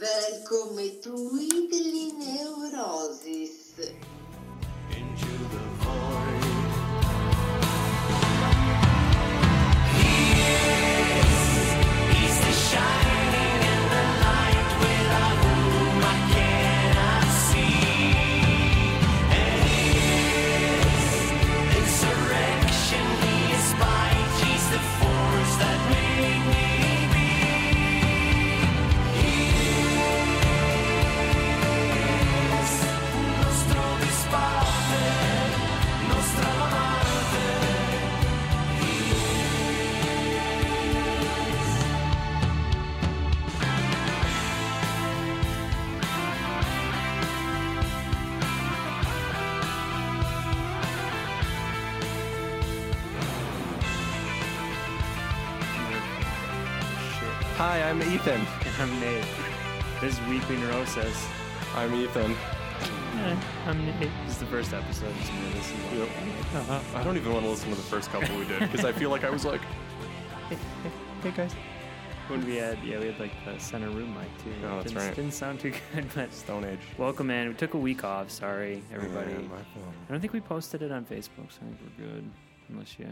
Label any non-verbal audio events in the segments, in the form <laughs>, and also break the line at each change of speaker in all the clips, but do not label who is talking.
Velkommen to Weekly Neurosis. Weekly Neurosis.
I'm Ethan.
I'm Nate. This is the first episode. So maybe this is
Yep. Uh-huh. I don't even want to listen to the first couple we did because I feel like I was like,
Hey guys. When we had, yeah, we had like the center room mic too.
Oh, that's
didn't,
right.
Didn't sound too <laughs> good, but
Stone Age.
welcome in. We took a week off. Sorry, everybody.
Yeah, my fault.
I don't think we posted it on Facebook, so I think we're good. Unless you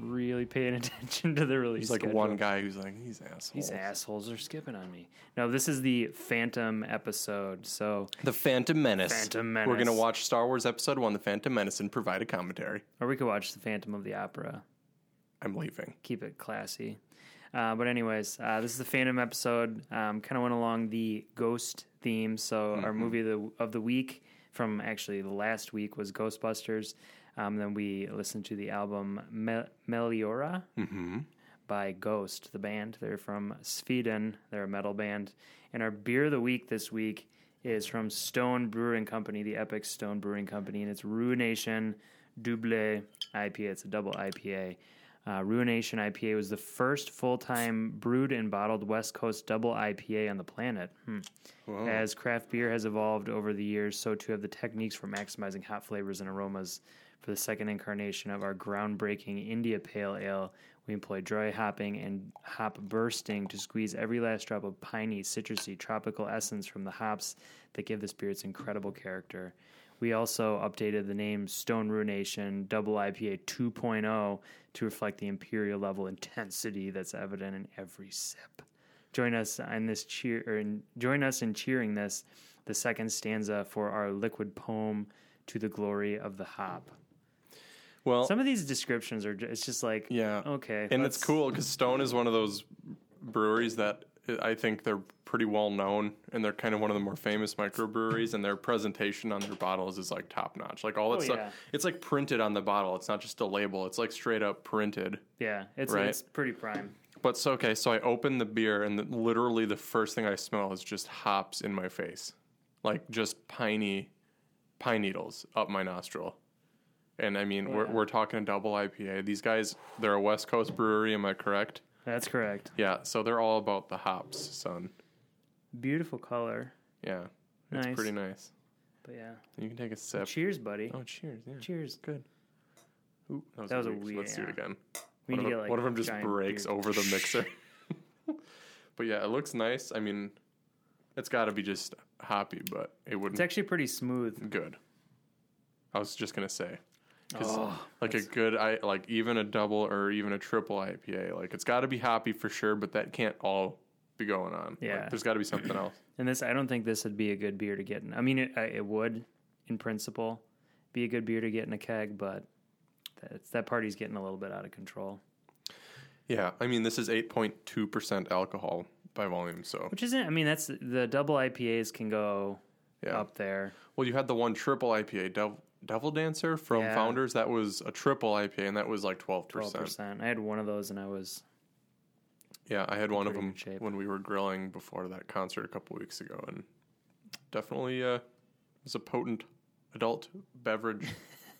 really paying <laughs> attention to the release.
There's like
schedule.
one guy who's like, these assholes.
These assholes are skipping on me. No, this is the Phantom episode. So,
The Phantom Menace.
Phantom Menace.
We're going to watch Star Wars Episode 1, The Phantom Menace, and provide a commentary.
or we could watch the Phantom of the Opera.
I'm leaving.
keep it classy. Uh, but anyways, uh, this is the Phantom episode. Um, kind of went along the ghost theme. So our movie of the, of the week from actually the last week was Ghostbusters. Um, then we listened to the album Me- Meliora by Ghost, the band. They're from Sweden. They're a metal band. And our beer of the week this week is from Stone Brewing Company, the Epic Stone Brewing Company, and it's Ruination Double IPA. It's a double IPA. Uh, Ruination IPA was the first full time brewed and bottled West Coast double IPA on the planet. Hmm. As craft beer has evolved over the years, so too have the techniques for maximizing hop flavors and aromas. For the second incarnation of our groundbreaking India Pale Ale, we employ dry hopping and hop bursting to squeeze every last drop of piney, citrusy, tropical essence from the hops that give this beer its incredible character. We also updated the name Stone Ruination Double IPA 2.0 to reflect the imperial level intensity that's evident in every sip. Join us in this cheer or in, join us in cheering this, the second stanza for our liquid poem to the glory of the hop.
Well,
Some of these descriptions are ju- it's just like
yeah.
okay,
And it's cool because Stone is one of those breweries that I think they're pretty well known and they're kind of one of the more famous microbreweries and their presentation on their bottles is like top notch. Like all that
Oh,
stuff,
yeah.
it's like printed on the bottle. It's not just a label. It's like straight up printed.
Yeah, it's
Right.
it's pretty prime.
But so okay, so I open the beer and the, literally the first thing I smell is just hops in my face, like just piney pine needles up my nostril. And I mean, we're we're talking a double IPA. These guys, they're a West Coast brewery. Am I correct?
That's correct.
Yeah. So they're all about the hops, son.
Beautiful color.
Yeah, it's
Nice.
pretty nice.
But yeah.
You can take a sip.
Cheers, buddy.
Oh, cheers! Yeah,
Cheers.
good. Ooh, that was,
That was a weird-
Let's do it again.
We
What
need
if,
to get like
what if I'm just breaks
beer-
over the <laughs> mixer? <laughs> but yeah, it looks nice. I mean, it's got to be just hoppy, but it wouldn't
It's actually pretty smooth.
good. I was just gonna say,
Oh,
like a good, I like even a double or even a triple IPA. Like it's got to be hoppy for sure, but that can't all be going on. Like,
Yeah.
there's got to be something else. <clears throat>
And this, I don't think this would be a good beer to get in. I mean, it, it would, in principle, be a good beer to get in a keg, but that's, that party's getting a little bit out of control.
Yeah, I mean this is 8.2 percent alcohol by volume, so
Which isn't, I mean, that's the double IPAs can go
yeah.
up there.
Well, you had the one triple IPA, Devil Dancer from
Yeah.
Founders. That was a triple IPA, and that was like 12
12%. I had one of those and I was,
Yeah, I had one of them when we were grilling before that concert a couple weeks ago, and definitely uh, was a potent adult beverage.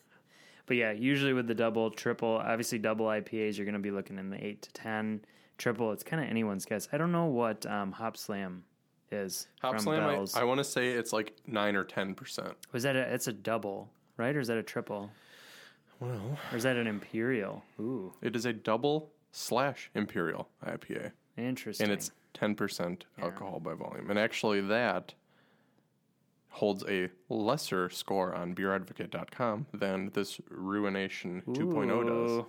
<laughs>
but yeah, usually with the double, triple, obviously double IPAs, you're going to be looking in the 8 to 10. Triple, it's kind of anyone's guess. I don't know what um, Hop Slam is.
Hop
from
Slam. I, I want to say it's like nine or ten percent.
Was that a, it's a double, right? Or is that a triple?
Well,
Or is that an imperial? Ooh,
it is a double slash imperial IPA,
interesting.
and it's 10% alcohol by volume. And actually, that holds a lesser score on beeradvocate.com than this Ruination 2.0 does.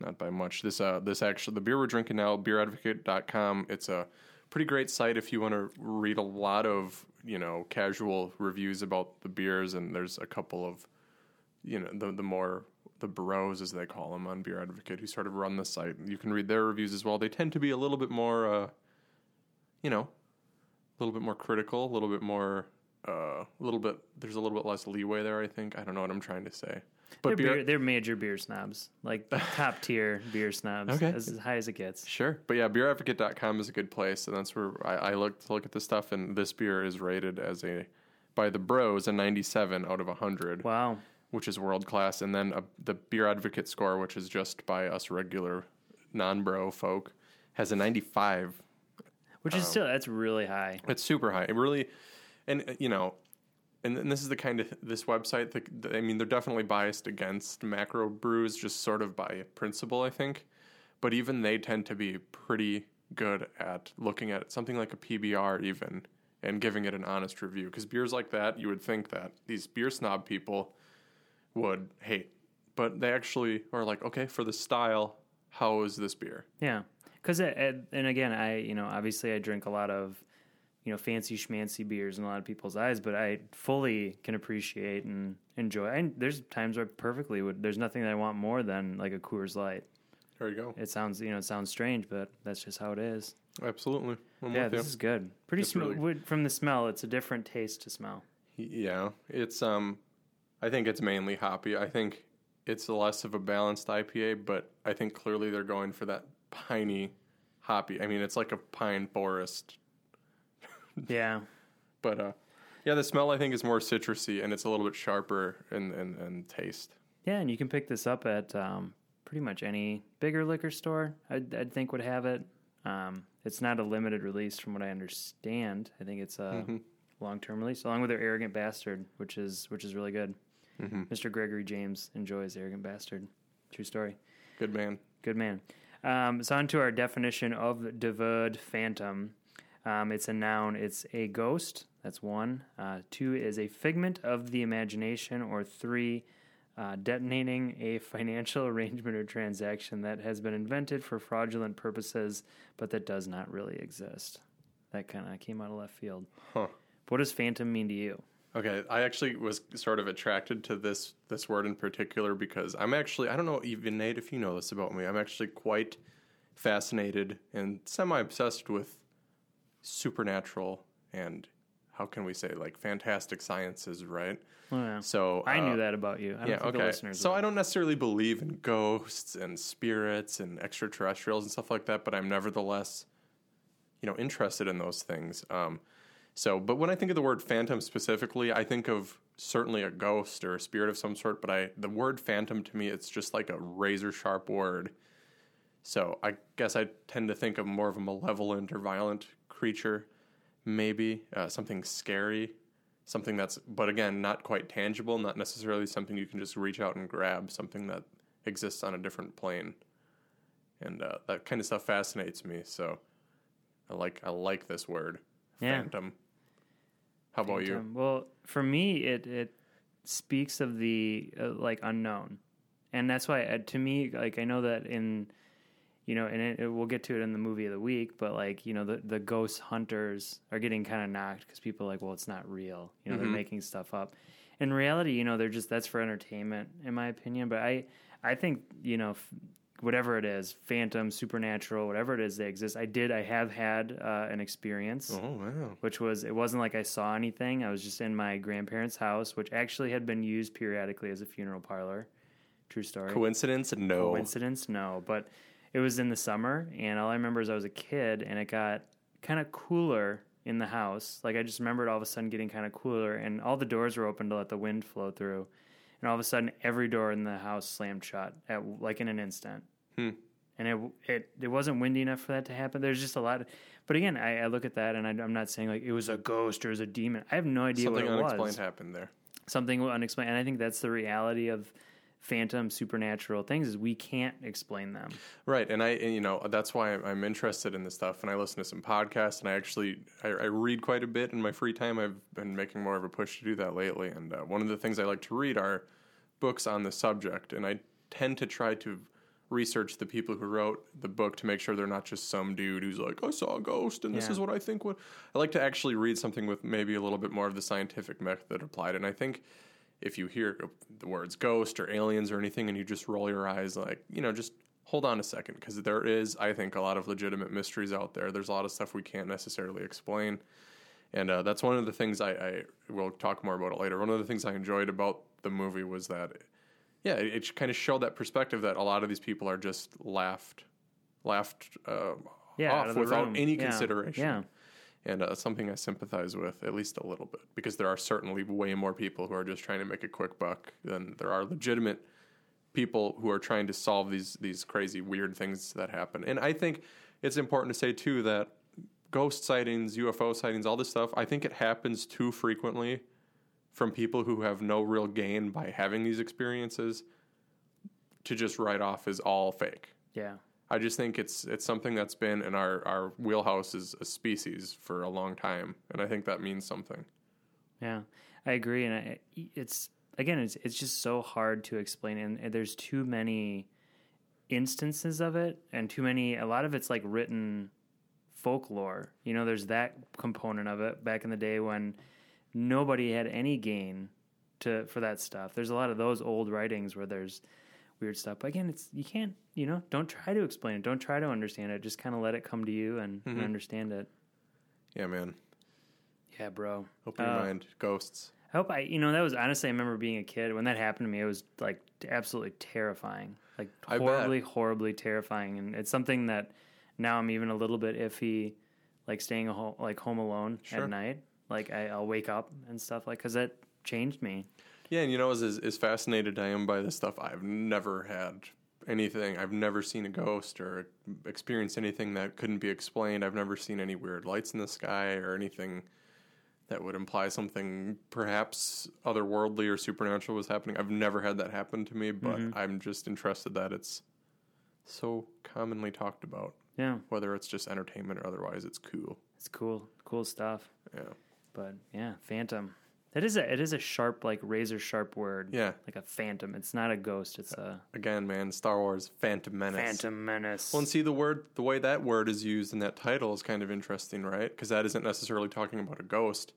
Not by much. This uh this actually the beer we're drinking now, beeradvocate.com, it's a pretty great site if you want to read a lot of, you know, casual reviews about the beers and there's a couple of you know, the the more the bros as they call them on Beer Advocate who sort of run the site. You can read their reviews as well. They tend to be a little bit more uh you know, a little bit more critical, a little bit more uh, a little bit there's a little bit less leeway there, I think. I don't know what I'm trying to say. But
They're,
beer,
beer, they're major beer snobs, like <laughs> top tier beer snobs,
Okay.
as, as high as it gets.
Sure. But yeah, beeradvocate.com is a good place, and that's where I, I look to look at this stuff. And this beer is rated as a by the Bros a 97 out of 100,
Wow.
which is world class. And then a, the Beer Advocate score, which is just by us regular non-bro folk, has a 95.
Which is still that's really high.
It's super high. It really, and uh, you know, and, and this is the kind of this website. That, I mean, they're definitely biased against macro brews, just sort of by principle, I think. But even they tend to be pretty good at looking at something like a PBR, even and giving it an honest review. Because beers like that, you would think that these beer snob people would hate, but they actually are like, okay, for the style, how is this beer?
Yeah, because uh, and again, I you know obviously I drink a lot of you know fancy schmancy beers in a lot of people's eyes, but I fully can appreciate and enjoy. And there's times where I perfectly would. There's nothing that I want more than like a Coors Light.
There you go.
It sounds you know it sounds strange, but that's just how it is.
Absolutely. I'm
yeah,
with you.
this is good. Pretty
It's
sm-
really-
from the smell. It's a different taste to smell.
Yeah, it's um, I think it's mainly hoppy. I think it's less of a balanced IPA, but I think clearly they're going for that piney hoppy. I mean, it's like a pine forest, <laughs>
Yeah,
but uh, yeah, the smell I think is more citrusy and it's a little bit sharper in in, in taste.
yeah, and you can pick this up at um, pretty much any bigger liquor store. I'd, I'd think would have it. Um, it's not a limited release, from what I understand. I think it's a long-term release, along with their Arrogant Bastard, which is which is really good. Mr. Gregory James enjoys Arrogant Bastard. True story.
Good man.
Good man. Um, so on to our definition of deverd phantom. Um, it's a noun. It's a ghost. That's one. Uh, two is a figment of the imagination. Or three, uh, detonating a <laughs> financial arrangement or transaction that has been invented for fraudulent purposes, but that does not really exist. That kind of came out of left field.
Huh.
What does phantom mean to you?
Okay, I actually was sort of attracted to this this word in particular because I'm actually I don't know even Nate if you know this about me. I'm actually quite fascinated and semi obsessed with supernatural and how can we say like fantastic sciences, right?
Oh, yeah.
So
I
uh,
knew that about you. I don't
yeah, okay. So. I don't necessarily believe in ghosts and spirits and extraterrestrials and stuff like that, but I'm nevertheless, you know, interested in those things. Um, so, but when I think of the word phantom specifically, I think of certainly a ghost or a spirit of some sort. But I, the word phantom to me, it's just like a razor sharp word. So I guess I tend to think of more of a malevolent or violent creature, maybe uh, something scary, something that's, but again, not quite tangible, not necessarily something you can just reach out and grab, something that exists on a different plane, and uh, that kind of stuff fascinates me. So I like I like this word,
Yeah.
phantom. How about you?
Um, well, for me, it it speaks of the uh, like unknown, and that's why uh, to me, like I know that in you know, and it, it, we'll get to it in the movie of the week, but like you know, the the ghost hunters are getting kind of knocked because people are like, well, it's not real. You know, they're making stuff up. In reality, you know, they're just that's for entertainment, in my opinion. But I I think you know. F- Whatever it is, phantom, supernatural, whatever it is, they exist. I did. I have had uh, an experience
Oh wow!
which was it wasn't like I saw anything. I was just in my grandparents' house, which actually had been used periodically as a funeral parlor. True story.
Coincidence? No.
Coincidence? No, but it was in the summer, and all I remember is I was a kid, and it got kind of cooler in the house. Like I just remembered all of a sudden getting kind of cooler, and all the doors were open to let the wind flow through, and all of a sudden every door in the house slammed shut at like in an instant. Hmm. And it, it it wasn't windy enough for that to happen. There's just a lot. Of, but again, I, I look at that, and I, I'm not saying like it was a ghost or it was a demon. I have no idea
Something
what it
unexplained
was
happened there.
something unexplained. And I think that's the reality of phantom supernatural things is we can't explain them.
Right, and I, and, you know, that's why I'm, interested in this stuff. And I listen to some podcasts, and I actually I, I read quite a bit in my free time. I've been making more of a push to do that lately. And uh, one of the things I like to read are books on the subject, and I tend to try to research the people who wrote the book to make sure they're not just some dude who's like, I saw a ghost, and this is what I think. Would I like to actually read something with maybe a little bit more of the scientific method applied? And I think if you hear the words ghost or aliens or anything and you just roll your eyes like you know just hold on a second because there is i think a lot of legitimate mysteries out there. There's a lot of stuff we can't necessarily explain. And uh, that's one of the things I, I will talk more about it later. One of the things i enjoyed about the movie was that yeah it, it kind of showed that perspective that a lot of these people are just laughed laughed uh,
Yeah,
off
of
without
room.
any
Yeah,
consideration.
Yeah.
And uh, something I sympathize with at least a little bit because there are certainly way more people who are just trying to make a quick buck than there are legitimate people who are trying to solve these these crazy weird things that happen. And I think it's important to say too that ghost sightings, UFO sightings, all this stuff, I think it happens too frequently from people who have no real gain by having these experiences to just write off as all fake.
Yeah.
I just think it's it's something that's been in our, our wheelhouse as a species for a long time, and I think that means something.
Yeah, I agree, and I, it's again, it's it's just so hard to explain, and, there's too many instances of it, and too many. A lot of it's like written folklore. You know, there's that component of it back in the day when nobody had any gain to for that stuff. There's a lot of those old writings where there's weird stuff. But again, it's you can't. You know, don't try to explain it. Don't try to understand it. Just kind of let it come to you and, and understand it.
Yeah, man.
Yeah, bro.
Open your
Uh,
mind. Ghosts.
I hope I, you know, that was honestly, I remember being a kid when that happened to me. It was like absolutely terrifying, like horribly, horribly terrifying. And it's something that now I'm even a little bit iffy, like staying a home, like home alone
Sure.
at night. Like I, I'll wake up and stuff like because that changed me.
Yeah, and you know, as, as as fascinated I am by this stuff, I've never had anything. I've never seen a ghost or experienced anything that couldn't be explained. I've never seen any weird lights in the sky or anything that would imply something perhaps otherworldly or supernatural was happening. I've never had that happen to me, but mm-hmm. I'm just interested that it's so commonly talked about.
Yeah,
Whether it's just entertainment or otherwise, it's cool.
it's cool, cool stuff.
Yeah.
But yeah, phantom. It is a it is a sharp like razor sharp word.
Yeah.
like a phantom. It's not a ghost. It's a
Again, man, Star Wars Phantom Menace.
phantom menace.
Well, and see the word, the way that word is used in that title is kind of interesting, right? Because that isn't necessarily talking about a ghost.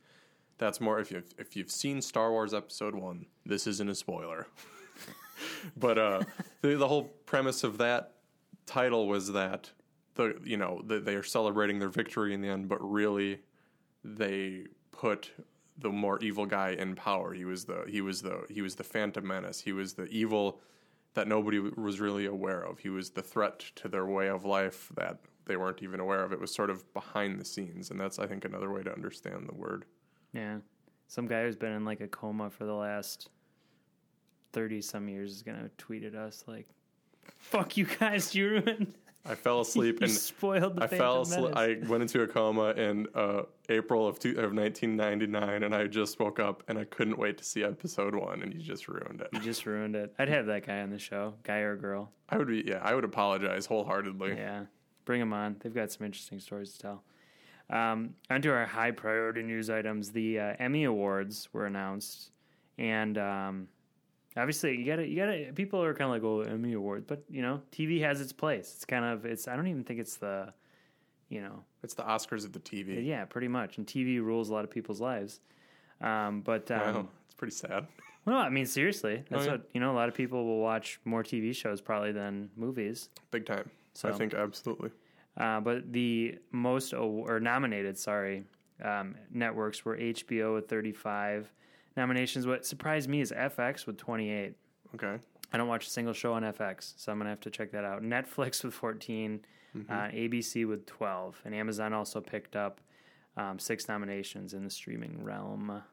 That's more if you've if you've seen Star Wars Episode One. This isn't a spoiler, <laughs> but uh, the the whole premise of that title was that the you know the, they are celebrating their victory in the end, but really they put the more evil guy in power. He was the he was the he was the Phantom Menace. He was the evil that nobody was really aware of. He was the threat to their way of life that they weren't even aware of. It was sort of behind the scenes, and that's I think another way to understand the word.
Yeah. Some guy who's been in like a coma for the last 30 some years is to tweet at us like, fuck you guys, you ruined.
I fell <laughs> asleep
you
and
spoiled the
I fell asleep. I went into a coma in uh, April of, two, of 1999, and I just woke up and I couldn't wait to see episode one, and you just ruined it.
You just ruined it. I'd have that guy on the show, guy or girl.
I would be, yeah, I would apologize wholeheartedly.
Yeah. Bring them on. They've got some interesting stories to tell. Um, onto our high priority news items. The uh, Emmy Awards were announced, and um, obviously you gotta you gotta people are kind of like oh Emmy Awards, but you know TV has its place. It's kind of it's I don't even think it's the you know
It's the Oscars of the TV.
yeah pretty much, and TV rules a lot of people's lives. Um, but um,
Wow, it's pretty sad. <laughs>
well, I mean seriously, that's
yeah.
what you know. A lot of people will watch more TV shows probably than movies.
Big time.
So-
I think absolutely.
Uh, but the most or nominated, sorry, um, networks were HBO with 35 nominations. What surprised me is FX with 28.
Okay.
I don't watch a single show on FX, so I'm gonna have to check that out. Netflix with 14,
Mm-hmm.
uh, ABC with 12, and Amazon also picked up um, six nominations in the streaming realm.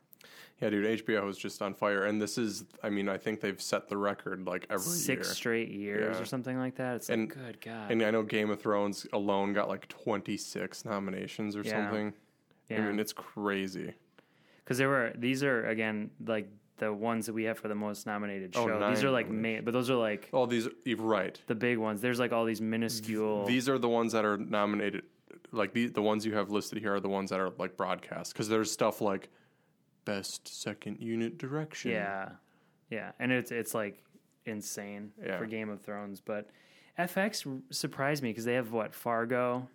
Yeah, dude, HBO is just on fire, and this is, I mean, I think they've set the record like every
Six
year.
straight years
Yeah.
or something like that. It's
And-
like, good God.
And I know Game of Thrones alone got like 26 nominations or
Yeah.
something. I mean, it's crazy.
Because there were these are again like the ones that we have for the most nominated
Oh,
show. These are like main, but those are like
Oh, these you're right.
the big ones. There's like all these minuscule.
These are the ones that are nominated. Like the the ones you have listed here are the ones that are like broadcast because there's stuff like best second unit direction.
yeah, yeah, and it's it's like insane
Yeah.
for Game of Thrones. But FX surprised me because they have what Fargo.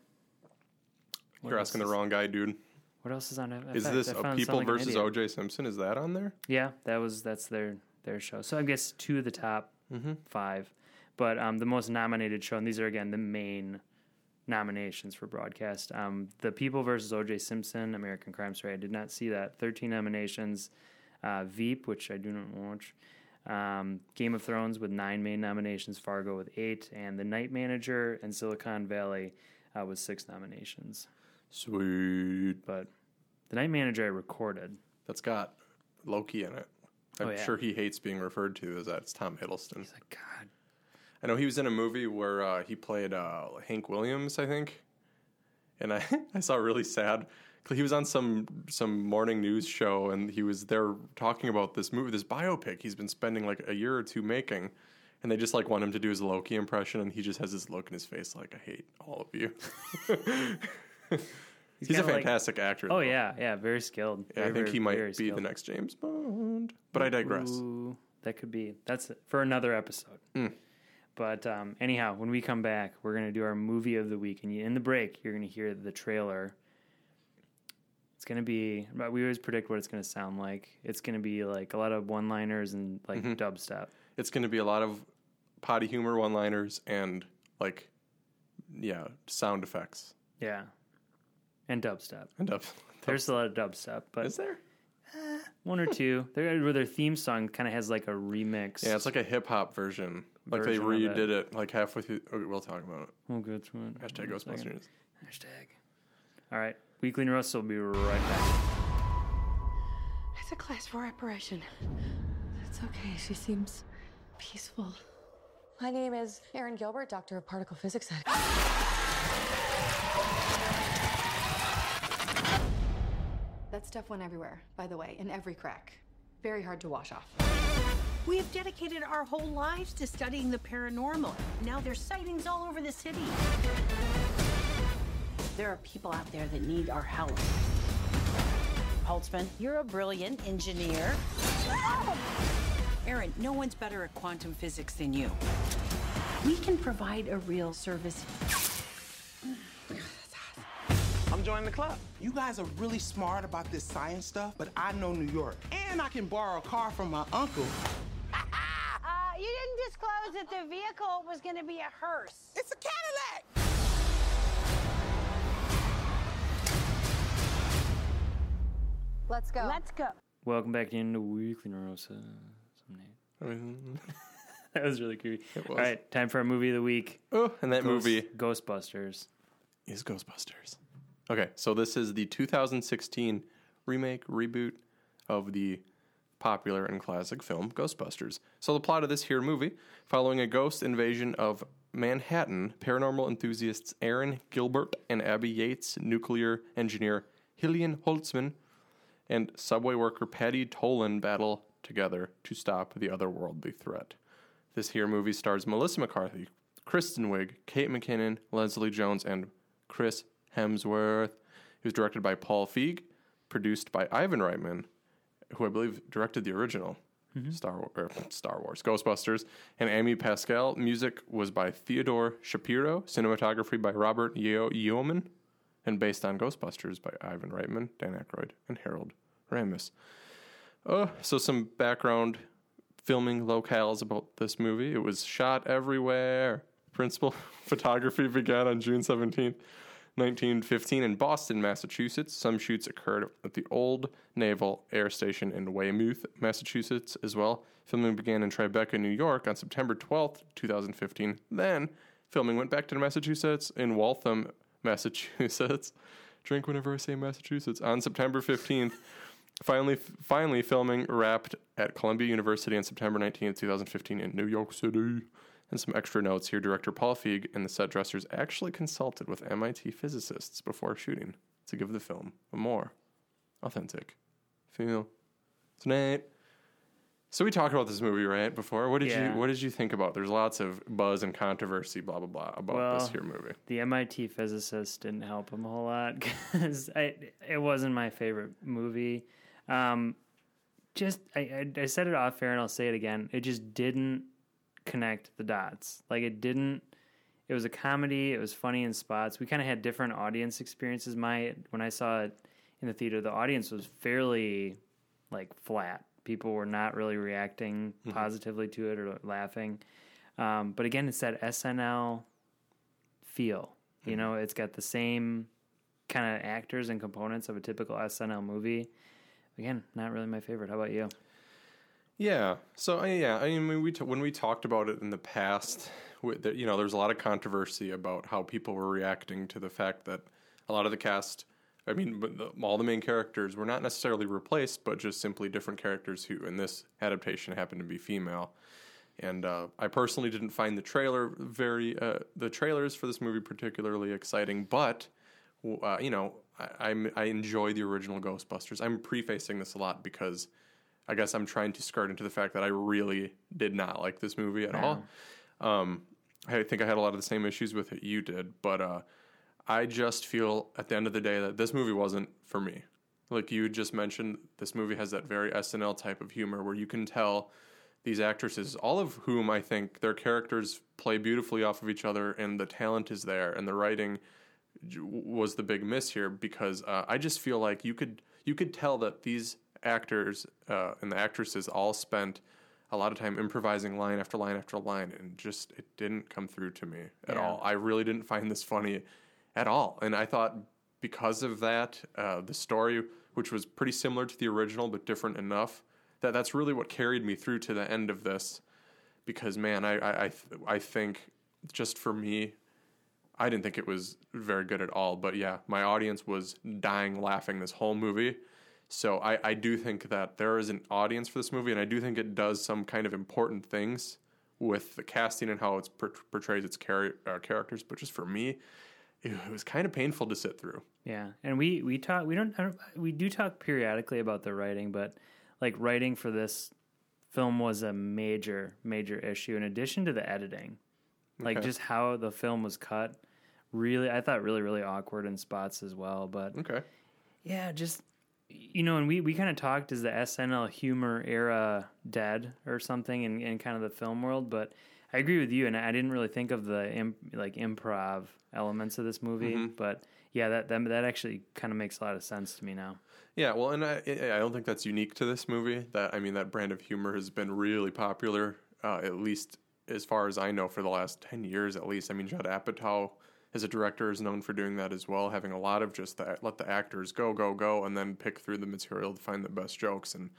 What
you're asking the wrong guy, dude.
What else is on FX?
Is this a People
Like
versus O.J. Simpson? Is that on there?
Yeah, that was that's their their show. So I guess two of the top
Mm-hmm.
five, but um, the most nominated show, and these are again the main nominations for broadcast. Um, the People versus O.J. Simpson, American Crime Story. I did not see that. Thirteen nominations. Uh, Veep, which I do not watch. Um, Game of Thrones with nine main nominations. Fargo with eight, and The Night Manager and Silicon Valley uh, with six nominations.
Sweet.
But The Night Manager I recorded.
That's got Loki in it. I'm
Oh, yeah.
sure he hates being referred to as that. It's Tom Hiddleston.
It's like God.
I know he was in a movie where uh, he played uh, Hank Williams, I think, and I <laughs> I saw really sad. He was on some some morning news show, and he was there talking about this movie, this biopic he's been spending like a year or two making, and they just like want him to do his Loki impression, and he just has this look in his face like I hate all of you. <laughs> <laughs> <laughs> He's, a
kinda like-
fantastic actor.
Oh
though.
yeah, yeah, very skilled.
Yeah, I think
very,
he might be
skilled.
the next James Bond. But I digress.
Ooh, that could be. That's for another episode.
Mm.
But um, anyhow, when we come back, we're gonna do our movie of the week, and in the break, you're gonna hear the trailer. It's gonna be. But we always predict what it's gonna sound like. It's gonna be like a lot of one-liners and like
Mm-hmm.
dubstep.
It's going to be a lot of potty humor one-liners and like yeah, sound effects.
Yeah, and dubstep.
And up.
There's a lot of dubstep, but
Is there? Eh.
one or two. Their where their theme song kind of has like a remix.
Yeah, it's like a hip hop version. Like
Version
they
of
redid it. like halfway through. Okay, we'll talk about it.
We'll go through it.
Hashtag
in.
Ghostbusters.
Hashtag. All right. Weekly and News will be right back.
It's a class four operation. That's okay. She seems peaceful. My name is Erin Gilbert, doctor of particle physics at. <gasps> <gasps> That stuff went everywhere, by the way, in every crack. Very hard to wash off.
We have dedicated our whole lives to studying the paranormal. Now there's sightings all over the city. There are people out there that need our help. Holtzman, you're a brilliant engineer. Erin, no one's better at quantum physics than you. We can provide a real service.
I'm joining the club. You guys are really smart about this science stuff, but I know New York. And I can borrow a car from my uncle. <laughs>
Uh, you didn't disclose that the vehicle was going to be a hearse.
It's a Cadillac!
Let's go.
Let's go.
Welcome back into Weekly News. Some name.
I <laughs>
That was really creepy.
was.
All right, time for our movie of the week.
oh, and that
Ghost-
movie
Ghostbusters.
is Ghostbusters. Okay, so this is the 2016 remake reboot of the popular and classic film Ghostbusters. So the plot of this here movie, following a ghost invasion of Manhattan, paranormal enthusiasts Erin Gilbert and Abby Yates, nuclear engineer Jillian Holtzman, and subway worker Patty Tolan battle together to stop the otherworldly threat. This here movie stars Melissa McCarthy, Kristen Wiig, Kate McKinnon, Leslie Jones, and Chris Hemsworth. It was directed by Paul Feig, produced by Ivan Reitman, who I believe directed the original Star Wars, Star Wars Ghostbusters, and Amy Pascal. Music was by Theodore Shapiro, cinematography by Robert Yeo- Yeoman, and based on Ghostbusters by Ivan Reitman, Dan Aykroyd, and Harold Ramis. Uh, so some background filming locales about this movie. It was shot everywhere. Principal <laughs> photography began on June 17th, 1915 in Boston, Massachusetts. Some shoots occurred at the old Naval Air Station in Weymouth, Massachusetts as well. Filming began in Tribeca, New York on September 12th, 2015. Then filming went back to Massachusetts in Waltham, Massachusetts. <laughs> Drink whenever I say Massachusetts. On September 15th, Finally, finally, filming wrapped at Columbia University on September 19th, 2015, in New York City. And some extra notes here director Paul Feig and the set dressers actually consulted with MIT physicists before shooting to give the film a more authentic feel. Tonight, So we talked about this movie right before. What did
Yeah.
you What did you think about? There's lots of buzz and controversy, blah blah blah, about this
Well,
here movie.
The MIT physicist didn't help him a whole lot <laughs> because it wasn't my favorite movie. Um, just I, I I said it off air and I'll say it again. It just didn't connect the dots. Like it didn't. It was a comedy. It was funny in spots. We kind of had different audience experiences. My when I saw it in the theater, the audience was fairly like flat. People were not really reacting positively to it or laughing. Um, but again, it's that SNL feel. You know, it's got the same kind of actors and components of a typical SNL movie. Again, not really my favorite. How about you?
Yeah. So yeah, I mean, we t- when we talked about it in the past, there, you know, there's a lot of controversy about how people were reacting to the fact that a lot of the cast, I mean, the, all the main characters were not necessarily replaced, but just simply different characters who, in this adaptation, happened to be female. And uh, I personally didn't find the trailer very, uh, the trailers for this movie particularly exciting, but uh, you know, I, I'm, I enjoy the original Ghostbusters. I'm prefacing this a lot because I guess I'm trying to skirt into the fact that I really did not like this movie at all. Um, I think I had a lot of the same issues with it you did, but uh, I just feel at the end of the day that this movie wasn't for me. Like you just mentioned, this movie has that very SNL type of humor where you can tell these actresses, all of whom I think their characters play beautifully off of each other, and the talent is there, and the writing was the big miss here because uh, I just feel like you could you could tell that these actors uh, and the actresses all spent a lot of time improvising line after line after line, and just it didn't come through to me at
Yeah.
all. I really didn't find this funny at all, and I thought because of that, uh, the story, which was pretty similar to the original but different enough, that that's really what carried me through to the end of this. Because man, I I I, th- I think just for me, I didn't think it was very good at all. But yeah, my audience was dying laughing this whole movie. So I, I do think that there is an audience for this movie, and I do think it does some kind of important things with the casting and how it per- portrays its char- uh, characters. But just for me, it, it was kind of painful to sit through.
Yeah, and we we talk we don't, I don't we do talk periodically about the writing, but like writing for this film was a major major issue. In addition to the editing, like
Okay.
just how the film was cut, really I thought really really awkward in spots as well. But
Okay.
yeah, just you know, and we, we kind of talked is the SNL humor era dead or something in, in kind of the film world, but I agree with you, and I didn't really think of the imp, like improv elements of this movie, but yeah, that, that that actually kind of makes a lot of sense to me now.
Yeah, well, and I, I don't think that's unique to this movie. That I mean, that brand of humor has been really popular, uh, at least as far as I know, for the last ten years at least. I mean, Judd Apatow, as a director, is known for doing that as well, having a lot of just the, let the actors go, go, go, and then pick through the material to find the best jokes. And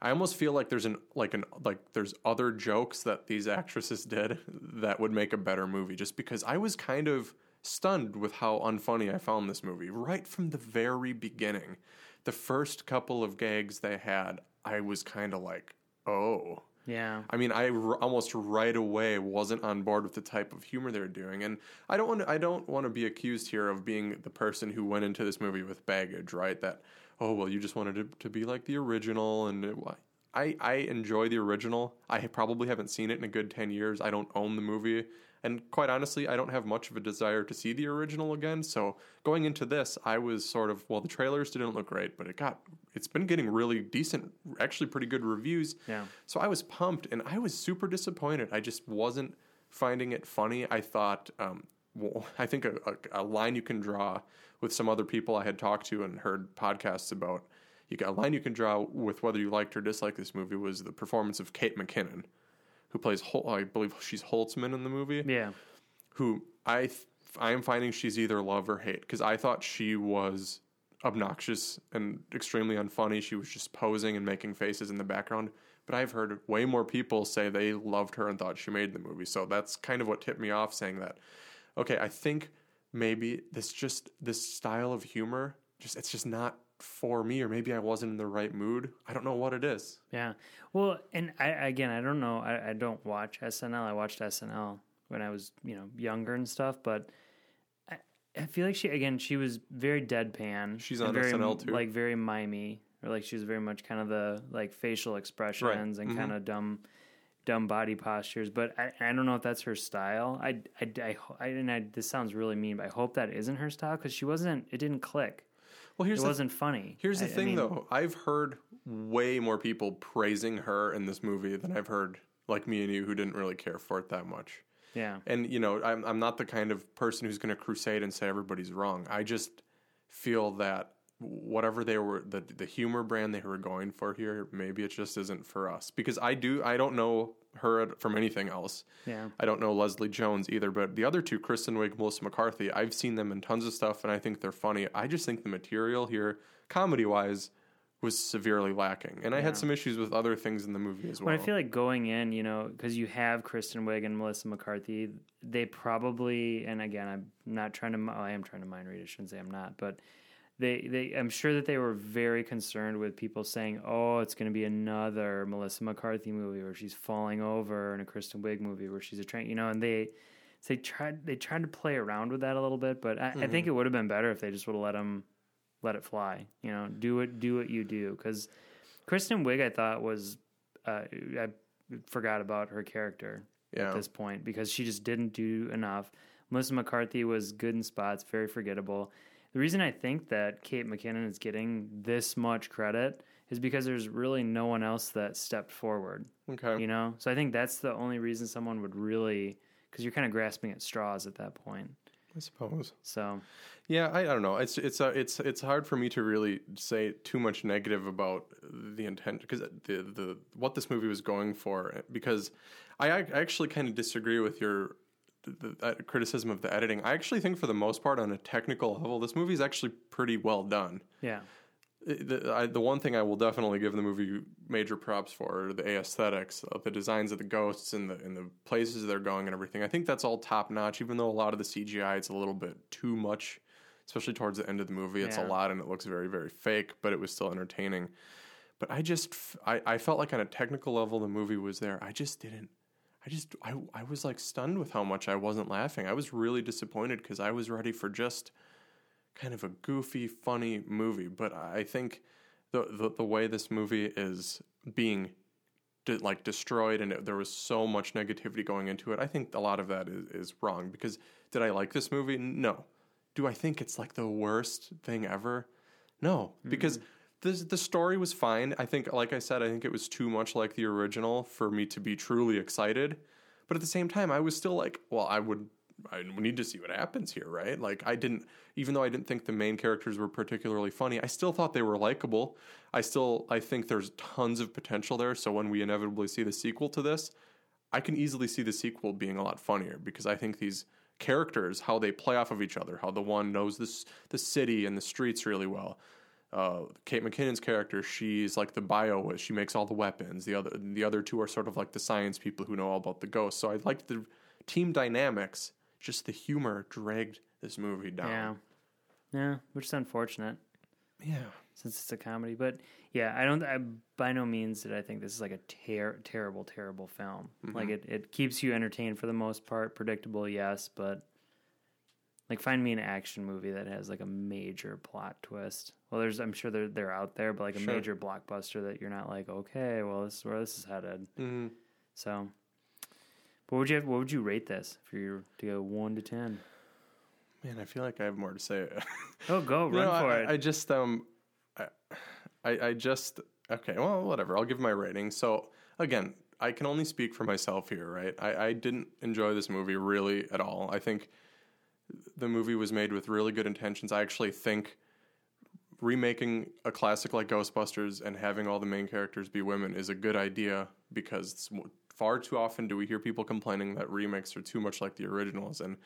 I almost feel like there's an like an like there's other jokes that these actresses did that would make a better movie. Just because I was kind of stunned with how unfunny I found this movie right from the very beginning. The first couple of gags they had, I was kind of like, oh.
Yeah.
I mean, I r- almost right away wasn't on board with the type of humor they're doing, and I don't want to. I don't want to be accused here of being the person who went into this movie with baggage, right? That oh well, you just wanted it to be like the original, and it, I I enjoy the original. I probably haven't seen it in a good ten years. I don't own the movie, and quite honestly, I don't have much of a desire to see the original again. So going into this, I was sort of well, the trailers didn't look great, but it got it's been getting really decent, actually pretty good reviews.
Yeah.
So I was pumped and I was super disappointed. I just wasn't finding it funny. I thought, um, well, <laughs> I think a, a, a line you can draw with some other people I had talked to and heard podcasts about. You got a line you can draw with whether you liked or disliked this movie was the performance of Kate McKinnon, who plays Hol- I believe she's Holtzman in the movie
Yeah.
who I th- I am finding she's either love or hate because I thought she was obnoxious and extremely unfunny. She was just posing and making faces in the background. But I've heard way more people say they loved her and thought she made the movie. So that's kind of what tipped me off saying that. Okay, I think maybe this just this style of humor just it's just not for me or maybe I wasn't in the right mood. I don't know what it is.
Yeah. Well, and I again, I don't know. I, I don't watch SNL. I watched SNL when I was, you know, younger and stuff. But I, I feel like she again, she was very deadpan.
She's on
very,
SNL too.
Like very mimey or like she was very much kind of the like facial expressions and
Mhm.
kind of dumb dumb body postures but I, I don't know if that's her style I, I, I, I and I, this sounds really mean but I hope that isn't her style because she wasn't it didn't click
Well, here's
it
the,
wasn't funny
here's the
I- I
thing
mean,
though. I've heard way more people praising her in this movie than I've heard like me and you who didn't really care for it that much.
yeah
And you know, I'm I'm not the kind of person who's going to crusade and say everybody's wrong. I just feel that whatever they were the the humor brand they were going for here, maybe it just isn't for us. Because I do I don't know her from anything else.
yeah
I don't know Leslie Jones either, but the other two, Kristen Wiig, Melissa McCarthy, I've seen them in tons of stuff, and I think they're funny. I just think the material here, comedy wise, was severely lacking, and I had some issues with other things in the movie as well.
But I feel like going in, you know, because you have Kristen Wiig and Melissa McCarthy, they probably, and again, I'm not trying to, I am trying to mind read. I shouldn't say I'm not, but they, they, I'm sure that they were very concerned with people saying, "Oh, it's going to be another Melissa McCarthy movie where she's falling over, and a Kristen Wiig movie where she's a train," you know, and they. So they tried. They tried to play around with that a little bit, but I, I think it would have been better if they just would have let them let it fly. You know, do it, do what you do. Because Kristen Wiig, I thought was, uh, I forgot about her character
Yeah.
at this point because she just didn't do enough. Melissa McCarthy was good in spots, very forgettable. The reason I think that Kate McKinnon is getting this much credit is because there's really no one else that stepped forward.
okay,
You know, so I think that's the only reason someone would really, because you're kind of grasping at straws at that point.
I suppose.
So
Yeah, I, I don't know. It's it's uh, it's it's hard for me to really say too much negative about the intent because the the what this movie was going for. Because I, I actually kind of disagree with your the, the uh, criticism of the editing. I actually think for the most part, on a technical level, this movie is actually pretty well done.
yeah,
The, I, the one thing I will definitely give the movie major props for are the aesthetics, the designs of the ghosts and the and the places they're going and everything. I think that's all top notch. Even though a lot of the CGI it's a little bit too much, especially towards the end of the movie. It's
Yeah.
a lot and it looks very very fake, but it was still entertaining. But I just I felt like on a technical level the movie was there. I just didn't. I just I I was like stunned with how much I wasn't laughing. I was really disappointed because I was ready for just kind of a goofy, funny movie. But I think the the, the way this movie is being de- like destroyed and it, there was so much negativity going into it, I think a lot of that is, is wrong. Because did I like this movie? No. Do I think it's like the worst thing ever? No, because mm-hmm. The the story was fine. I think, like I said, I think it was too much like the original for me to be truly excited. But at the same time, I was still like, well, I would, I need to see what happens here, right? Like, I didn't, even though I didn't think the main characters were particularly funny, I still thought they were likable. I still, I think there's tons of potential there. So when we inevitably see the sequel to this, I can easily see the sequel being a lot funnier because I think these characters, how they play off of each other, how the one knows this the city and the streets really well. Uh, Kate McKinnon's character, she's like the bio, she makes all the weapons. The other the other two are sort of like the science people who know all about the ghosts. So I liked the team dynamics. Just the humor dragged this movie down.
yeah, yeah, which is unfortunate.
Yeah.
since it's a comedy. But yeah, I don't. I, by no means did I think this is like a ter- terrible, terrible film. Like it, it keeps you entertained for the most part. Predictable, yes, but like find me an action movie that has like a major plot twist. Well, there's I'm sure they're they're out there, but like a
Sure.
major blockbuster that you're not like, okay, well this is where this is headed.
Mhm.
So, what would you have, what would you rate this if you were to go one to ten?
Man, I feel like I have more to say. <laughs>
Oh, go run
know,
for
I,
it.
I just um, I, I I just okay. Well, whatever. I'll give my rating. So again, I can only speak for myself here, right? I, I didn't enjoy this movie really at all. I think the movie was made with really good intentions. I actually think remaking a classic like Ghostbusters and having all the main characters be women is a good idea because far too often do we hear people complaining that remakes are too much like the originals. And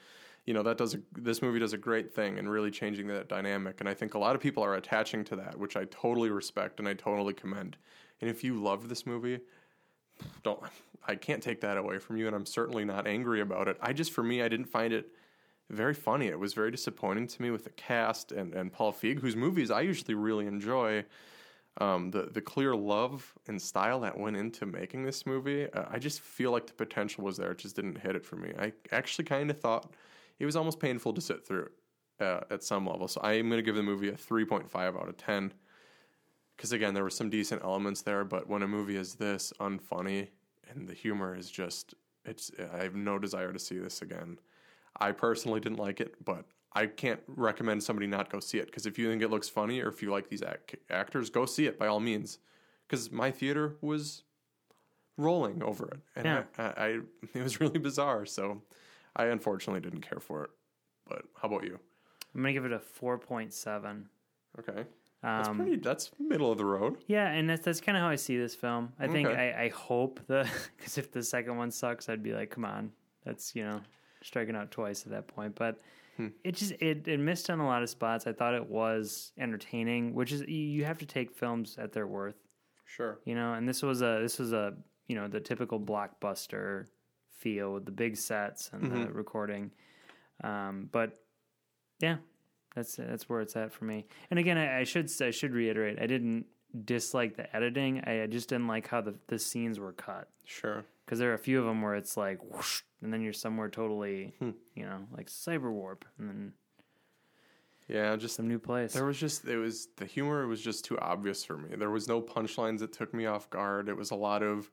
you know that does a, this movie does a great thing in really changing that dynamic. And I think a lot of people are attaching to that which I totally respect and I totally commend. And if you love this movie don't I can't take that away from you and I'm certainly not angry about it. I just for me I didn't find it very funny. It was very disappointing to me with the cast and, and Paul Feig, whose movies I usually really enjoy. Um, the the clear love and style that went into making this movie, uh, I just feel like the potential was there. It just didn't hit it for me. I actually kind of thought it was almost painful to sit through uh, at some level. So I am going to give the movie a three point five out of ten. because again, there were some decent elements there, but when a movie is this unfunny and the humor is just, it's, I have no desire to see this again. I personally didn't like it, but I can't recommend somebody not go see it because if you think it looks funny or if you like these ac- actors, go see it by all means. Because my theater was rolling over it, and
Yeah.
I, I, I, <laughs> it was really bizarre. So I unfortunately didn't care for it. But how about you?
I'm gonna give it a four point seven.
Okay, that's
Um,
pretty. That's middle of the road.
Yeah, and that's that's kind of how I see this film. I think
Okay.
I, I hope the <laughs> because if the second one sucks, I'd be like, come on, that's you know striking out twice at that point. But
Hmm.
it just it it missed on a lot of spots. I thought it was entertaining, which is you- have to take films at their worth,
Sure.
you know. And this was a this was a you know the typical blockbuster feel with the big sets and
Mm-hmm.
the recording. Um, but yeah, that's that's where it's at for me. And again, I, I should I should reiterate, I didn't dislike the editing. I, I just didn't like how the the scenes were cut
Sure.
Because there are a few of them where it's like, whoosh, and then you're somewhere totally,
Hmm.
you know, like cyber warp, and then
Yeah, just
some new place.
There was just it was the humor was just too obvious for me. There was no punchlines that took me off guard. It was a lot of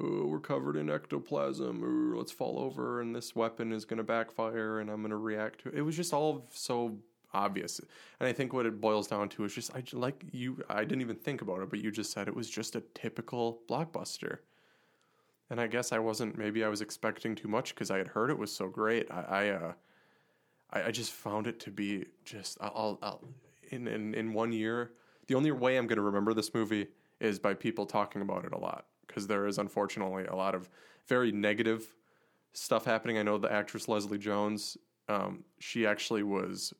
oh, we're covered in ectoplasm. Ooh, let's fall over and this weapon is going to backfire and I'm going to react to it. It was just all so obvious. And I think what it boils down to is just I like you I didn't even think about it, but you just said it was just a typical blockbuster. And I guess I wasn't maybe I was expecting too much because I had heard it was so great. I, I uh I, I just found it to be just I'll, I'll in, in in one year. The only way I'm going to remember this movie is by people talking about it a lot because there is unfortunately a lot of very negative stuff happening. I know the actress Leslie Jones. Um, she actually was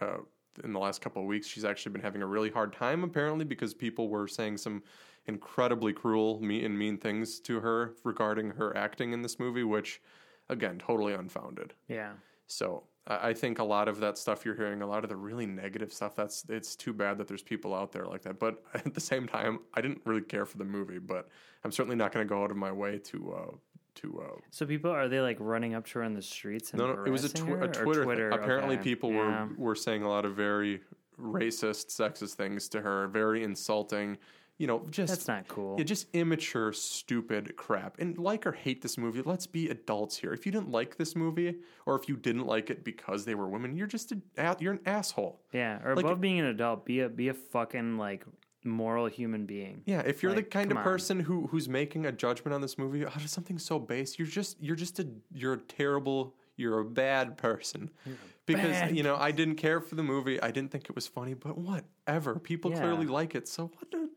uh, in the last couple of weeks. She's actually been having a really hard time apparently because people were saying some incredibly cruel, mean and mean things to her regarding her acting in this movie, which again totally unfounded.
yeah,
So I think a lot of that stuff you're hearing, a lot of the really negative stuff. That's it's too bad that there's people out there like that. But <laughs> at the same time, I didn't really care for the movie. But I'm certainly not going to go out of my way to uh, to. Uh,
so people are they like running up to her in the streets? And
no, no, it was a, tw- a Twitter.
Twitter.
thing. Apparently,
okay.
people
Yeah.
were were saying a lot of very racist, sexist things to her, very insulting. You know, just
That's not cool.
Yeah, just immature, stupid crap. And like or hate this movie, let's be adults here. If you didn't like this movie, or if you didn't like it because they were women, you're just a, you're an asshole.
Yeah, or
Like-
above being an adult, be a be a fucking like moral human being.
Yeah, if you're
Like,
the kind of
on.
person who who's making a judgment on this movie oh, out of something so base, you're just you're just a you're a terrible you're a bad person. Because
bad
you know, I didn't care for the movie. I didn't think it was funny, but whatever. People
Yeah.
clearly like it. So what the,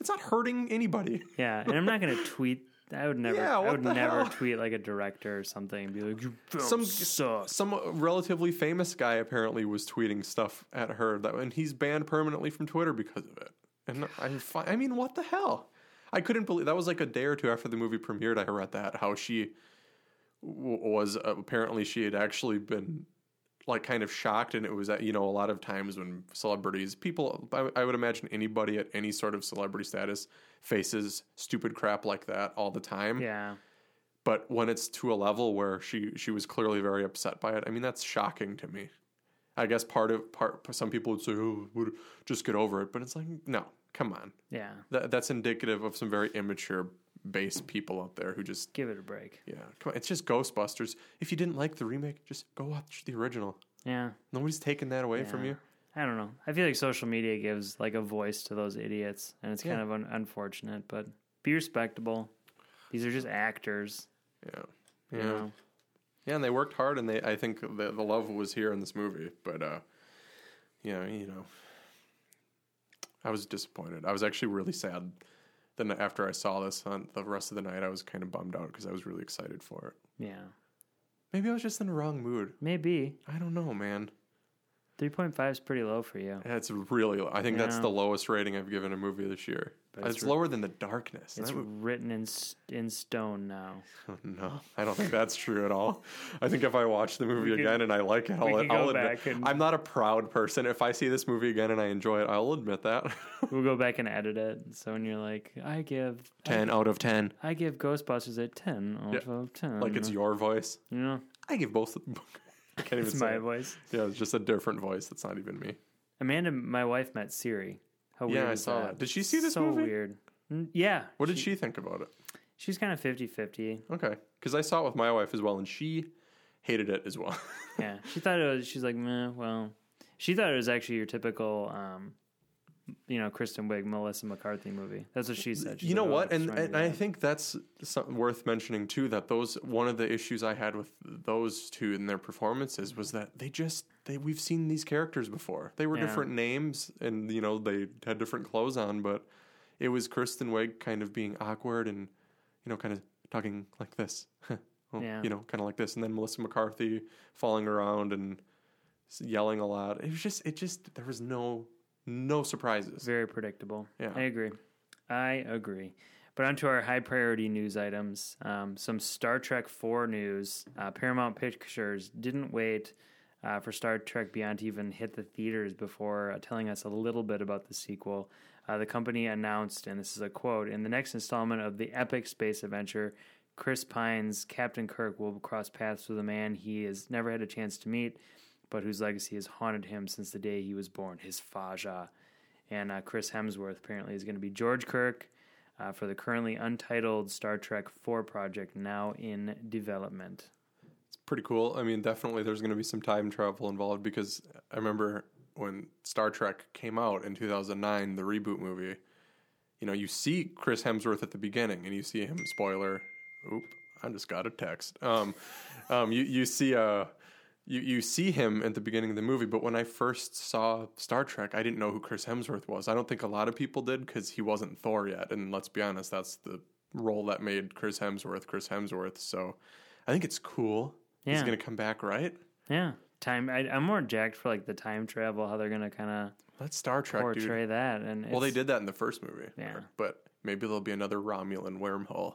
it's not hurting anybody. <laughs>
Yeah, and I'm not gonna tweet. I would never.
Yeah,
I would never
hell?
tweet like a director or something and be like, "You film
Some
sucks."
some relatively famous guy apparently was tweeting stuff at her that and he's banned permanently from Twitter because of it. And I I mean, what the hell? I couldn't believe that was like a day or two after the movie premiered. I read that how she w- was uh, apparently she had actually been like kind of shocked, and it was at you know a lot of times when celebrities, people, I, I would imagine anybody at any sort of celebrity status faces stupid crap like that all the time
Yeah,
but when it's to a level where she she was clearly very upset by it, I mean that's shocking to me. I guess part of part some people would say, "Oh, would- just get over it," but it's like, no, come on.
yeah.
That that's indicative of some very immature base people out there who just
Give it a break.
yeah, come on. It's just Ghostbusters. If you didn't like the remake, just go watch the original.
Yeah.
Nobody's taking that away from you.
I don't know. I feel like social media gives like a voice to those idiots, and it's kind of un- unfortunate. But be respectable. These are just actors.
Yeah,
You
yeah,
know?
yeah. And they worked hard, and they I think the the love was here in this movie, but uh, yeah, you know, I was disappointed. I was actually really sad. Then after I saw this on the rest of the night, I was kind of bummed out because I was really excited for it.
Yeah.
Maybe I was just in the wrong mood.
Maybe
I don't know, man.
Three point five is pretty low for you.
It's really. low. I think that's
Yeah.
the lowest rating I've given a movie this year.
But
it's
it's re-
lower than The Darkness.
It's
That
written in s- in stone now. <laughs>
no, I don't think that's true at all. I think if I watch the movie again and I like it, I'll, I'll admit.
back and-
I'm not a proud person. If I see this movie again and I enjoy it, I'll admit that. <laughs>
We'll go back and edit it. So when you're like, I give
ten out of ten.
I give Ghostbusters a ten out
Yeah.
of ten.
Like it's your voice.
you know,
I give both. <laughs> I <laughs> can't even
it's
say.
my
it.
voice.
Yeah, it's just a different voice. That's not even me.
Amanda, my wife met Siri, How
Yeah, I saw that. Did she see this
so
movie?
weird. Yeah.
What did she think about it?
She's kind of 50-50.
Okay, because I saw it with my wife as well, and she hated it as well. <laughs>
Yeah. She thought it was she's like, meh, well. She thought it was actually your typical um you know, Kristen Wiig, Melissa McCarthy movie. That's what she said. She's
you know
oh,
what, and, and I think that's something worth mentioning too. That those one of the issues I had with those two in their performances was that they just they we've seen these characters before. They were
Yeah.
different names, and you know they had different clothes on, but it was Kristen Wiig kind of being awkward and you know kind of talking like this, <laughs> Well,
Yeah.
you know, kind of like this, and then Melissa McCarthy falling around and yelling a lot. It was just it just there was no no surprises.
Very predictable.
Yeah.
I agree. I agree. But onto our high priority news items. Um, some Star Trek 4 news. Uh, Paramount Pictures didn't wait uh, for Star Trek Beyond to even hit the theaters before uh, telling us a little bit about the sequel. Uh, the company announced, and this is a quote In the next installment of the epic space adventure, Chris Pine's Captain Kirk will cross paths with a man he has never had a chance to meet, but whose legacy has haunted him since the day he was born, his Faja. And uh, Chris Hemsworth apparently is going to be George Kirk uh, for the currently untitled Star Trek 4 project now in development.
It's pretty cool. I mean, definitely there's going to be some time travel involved because I remember when Star Trek came out in 2009, the reboot movie. You know, you see Chris Hemsworth at the beginning, and you see him. Spoiler. Oop! I just got a text. Um, um, you you see uh you you see him at the beginning of the movie, but when I first saw Star Trek, I didn't know who Chris Hemsworth was. I don't think a lot of people did because he wasn't Thor yet, and let's be honest, that's the role that made Chris Hemsworth Chris Hemsworth. So I think it's cool. He's gonna come back, right?
Yeah. Time. I, I'm more jacked for like the time travel, how they're going to kind of
That's Star Trek,
portray
dude.
that. And
Well, they did that in the first movie.
Yeah.
But maybe there'll be another Romulan wormhole.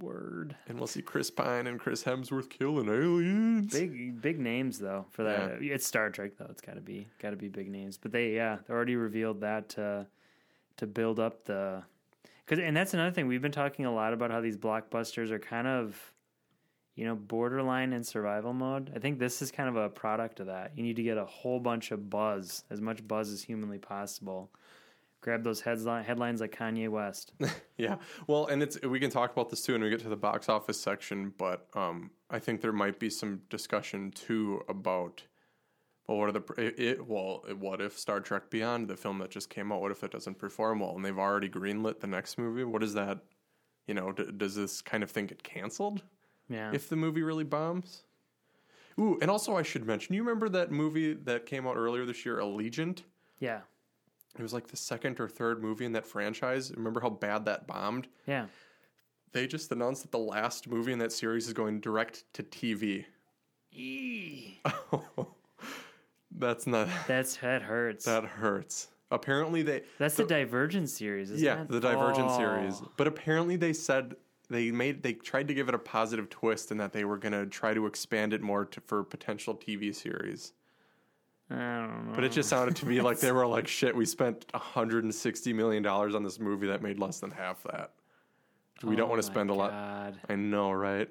Word.
And we'll see Chris Pine and Chris Hemsworth killing aliens.
Big big names though for that. It's Star Trek though. It's got to be got to be big names. But they yeah they already revealed that to to build up the because and that's another thing we've been talking a lot about how these blockbusters are kind of you know borderline in survival mode. I think this is kind of a product of that. You need to get a whole bunch of buzz, as much buzz as humanly possible. Grab those headline headlines like Kanye West. <laughs>
Yeah. Well, and it's we can talk about this too when we get to the box office section, but um, I think there might be some discussion too about well, what are the it, it well, what if Star Trek Beyond, the film that just came out, what if it doesn't perform well and they've already greenlit the next movie? What is that? You know, d- does this kind of thing get canceled
Yeah.
if the movie really bombs? Ooh, and also I should mention, you remember that movie that came out earlier this year, Allegiant?
yeah.
It was like the second or third movie in that franchise. Remember how bad that bombed?
Yeah.
They just announced that the last movie in that series is going direct to TV. Eee. <laughs> That's not <laughs>
That's that hurts.
that hurts. Apparently they
That's the Divergent series, isn't
yeah
it?
the Divergent
Oh.
series. But apparently they said they made they tried to give it a positive twist and that they were going to try to expand it more to, for potential TV series.
I don't know.
But it just sounded to me like <laughs> they were like shit. We spent 160 million dollars on this movie that made less than half that. We don't
Oh
want to spend a lot.
God.
I know, right?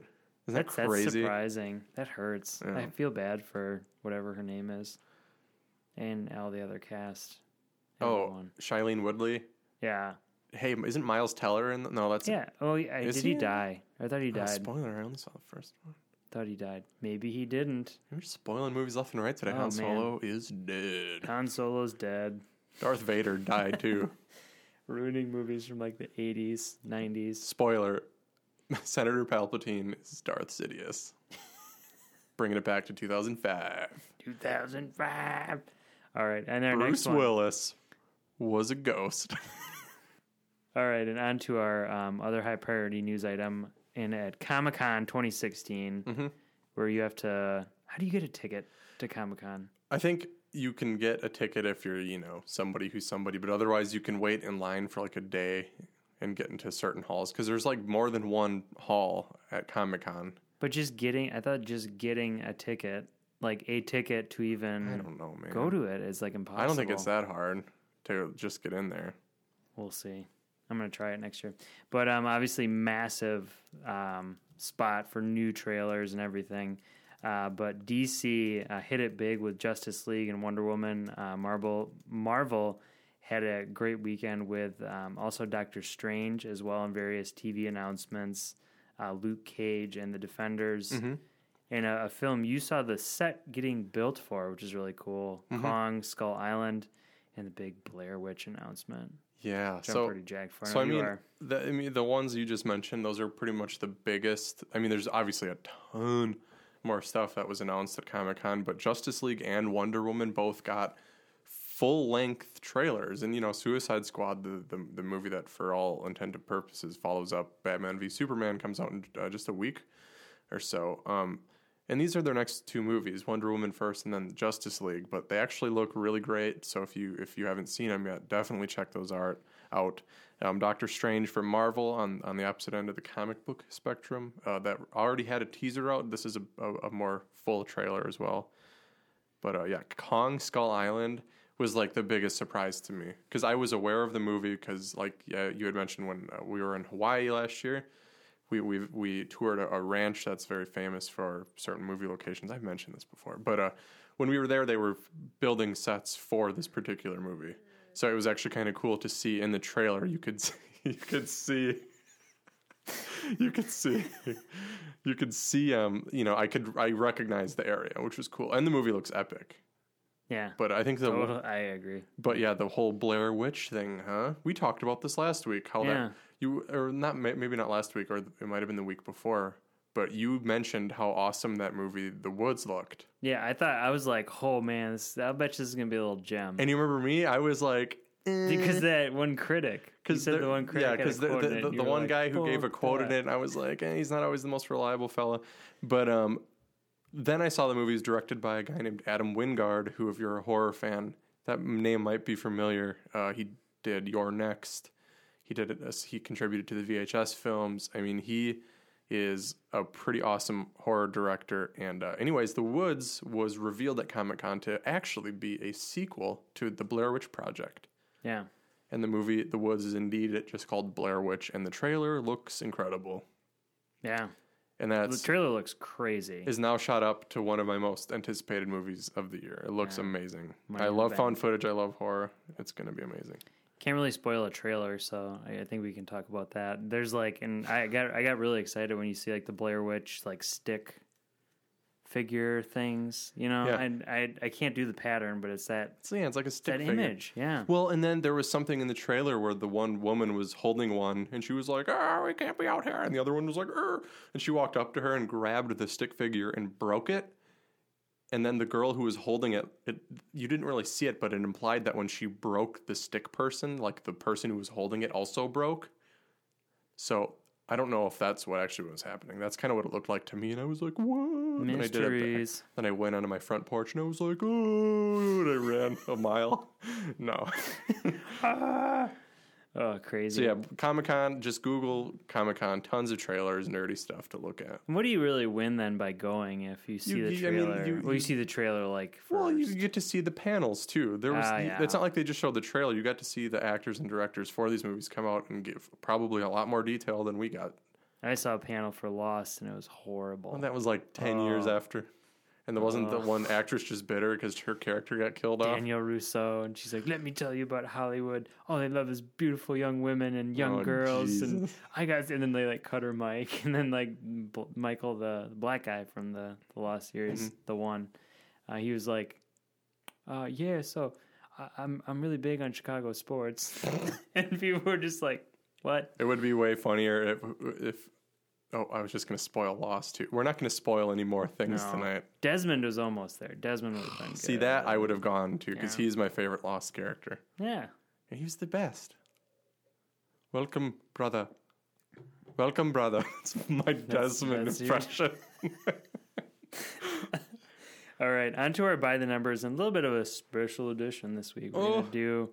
Isn't that
That's, that's
crazy?
surprising. That hurts.
Yeah.
I feel bad for whatever her name is, and all the other cast.
Oh,
Everyone.
Shailene Woodley.
yeah,
Hey, isn't Miles Teller in? The, no, that's
yeah. Oh, yeah. Did
he
he die? I thought he
Oh,
died.
spoiler. I only saw the first one.
Thought he died. Maybe he didn't.
You're spoiling movies left and right today.
Oh,
Han
man.
Solo is dead.
Han Solo's dead.
Darth Vader died too. <laughs>
Ruining movies from like the eighties, nineties.
Spoiler: <laughs> Senator Palpatine is Darth Sidious. <laughs> Bringing it back to 2005.
Two thousand five. All right, and our
Bruce
next one.
Willis was a ghost.
All right, and on to our um, other high priority news item. And at Comic Con 2016,
Mm-hmm.
where you have to, how do you get a ticket to Comic Con?
I think you can get a ticket if you're, you know, somebody who's somebody, but otherwise you can wait in line for like a day and get into certain halls because there's like more than one hall at Comic Con.
But just getting, I thought just getting a ticket, like a ticket to even
I don't know, man.
go to it is like impossible.
I don't think it's that hard to just get in there.
We'll see. I'm gonna try it next year. But um, obviously, massive um, spot for new trailers and everything. Uh, but DC uh, hit it big with Justice League and Wonder Woman. Uh, Marvel Marvel had a great weekend with um, also Doctor Strange as well and various TV announcements, uh, Luke Cage and the Defenders,
Mm-hmm.
and a, a film you saw the set getting built for, which is really cool.
Mm-hmm.
Kong, Skull Island, and the big Blair Witch announcement.
Yeah.
I'm
so
pretty jacked for.
So I mean, the, I mean, the ones you just mentioned, those are pretty much the biggest. I mean, there's obviously a ton more stuff that was announced at Comic Con, but Justice League and Wonder Woman both got full length trailers. And you know, Suicide Squad, the, the the movie that for all intended purposes follows up Batman v Superman, comes out in uh, just a week or so. Um, and these are their next two movies: Wonder Woman first, and then Justice League. But they actually look really great. So if you if you haven't seen them yet, definitely check those art out. Um, Doctor Strange for Marvel on on the opposite end of the comic book spectrum uh, that already had a teaser out. This is a, a, a more full trailer as well. But uh, yeah, Kong Skull Island was like the biggest surprise to me because I was aware of the movie because like yeah, you had mentioned when uh, we were in Hawaii last year, we we we toured a, a ranch that's very famous for certain movie locations. I've mentioned this before, but uh, when we were there, they were building sets for this particular movie. So it was actually kind of cool to see in the trailer. You could <laughs> see, you could see you could see you could see um you know I could I recognize the area, which was cool, and the movie looks epic.
Yeah.
But I think the
Total- I agree.
but yeah, the whole Blair Witch thing, huh? We talked about this last week. How
Yeah.
that you or not maybe not last week or it might have been the week before. But you mentioned how awesome that movie The Woods looked.
Yeah, I thought I was like, oh man, this, I bet this is gonna be a little gem.
And you remember me? I was like
because that one critic, because the one critic,
yeah, because the, the, the, the one
like,
guy who gave a
"Fuck
quote in
that."
it, I was like, eh, he's not always the most reliable fella. But um, then I saw the movie is directed by a guy named Adam Wingard, who, if you're a horror fan, that name might be familiar. Uh, he did You're Next. He did it. as- He contributed to the VHS films. I mean, he is a pretty awesome horror director. And uh, anyways, The Woods was revealed at Comic Con to actually be a sequel to the Blair Witch Project.
Yeah,
And the movie The Woods is indeed it just called Blair Witch, and the trailer looks incredible.
yeah.
And
that
The
trailer looks crazy.
is now shot up to one of my most anticipated movies of the year. It looks amazing.
Money
I love found footage. I love horror. It's gonna be amazing.
Can't really spoil a trailer, so I, I think we can talk about that. There's like, and I got I got really excited when you see like the Blair Witch like stick figure things. You know,
Yeah.
and I I can't do the pattern, but it's that
yeah, it's like a stick
that
figure.
image. Yeah,
Well, and then there was something in the trailer where the one woman was holding one, and she was like, "Oh, we can't be out here," and the other one was like, "Er," and she walked up to her and grabbed the stick figure and broke it. And then the girl who was holding it, it, you didn't really see it, but it implied that when she broke the stick person, like the person who was holding it also broke. So I don't know if that's what actually was happening. That's kind of what it looked like to me, and I was like, "What?" And I did it.
mysteries.
Then I went onto my front porch and I was like, "Oh!" And I ran a mile. <laughs> No. <laughs> Ah.
Oh, crazy.
So yeah, Comic Con. Just Google Comic Con. Tons of trailers, nerdy stuff to look at.
What do you really win then by going if you see
You-
the
you- I mean,
trailer?
you-
well, you
you-
see the trailer like first.
Well, you get to see the panels too. There was.
Ah, yeah.
It's not like they just showed the trailer. You got to see the actors and directors for these movies come out and give probably a lot more detail than we got.
I saw a panel for Lost and it was horrible.
And that was like ten years
Oh.
after. And there wasn't the one actress just bitter because her character got killed off.
Danielle Rousseau, and she's like, "Let me tell you about Hollywood. All they love is beautiful young women and young
Oh,
girls." And I got, and then they like cut her mic, <laughs> and then like B- Michael, the, the black guy from the the Lost series,
Mm-hmm.
the one, uh, he was like, uh, "Yeah, so I, I'm I'm really big on Chicago sports," <laughs> and people were just like, "What?"
It would be way funnier if if. Oh, I was just going to spoil Lost too. We're not going to spoil any more things
No.
tonight.
Desmond was almost there. Desmond would have been
See
good.
that I would have gone to because
Yeah.
he's my favorite Lost character.
Yeah.
And he's the best. Welcome, brother. Welcome, brother. <laughs> It's my Desmond
that's
impression. <laughs>
All right, on to our by the numbers and a little bit of a special edition this week. We're
Oh.
going to do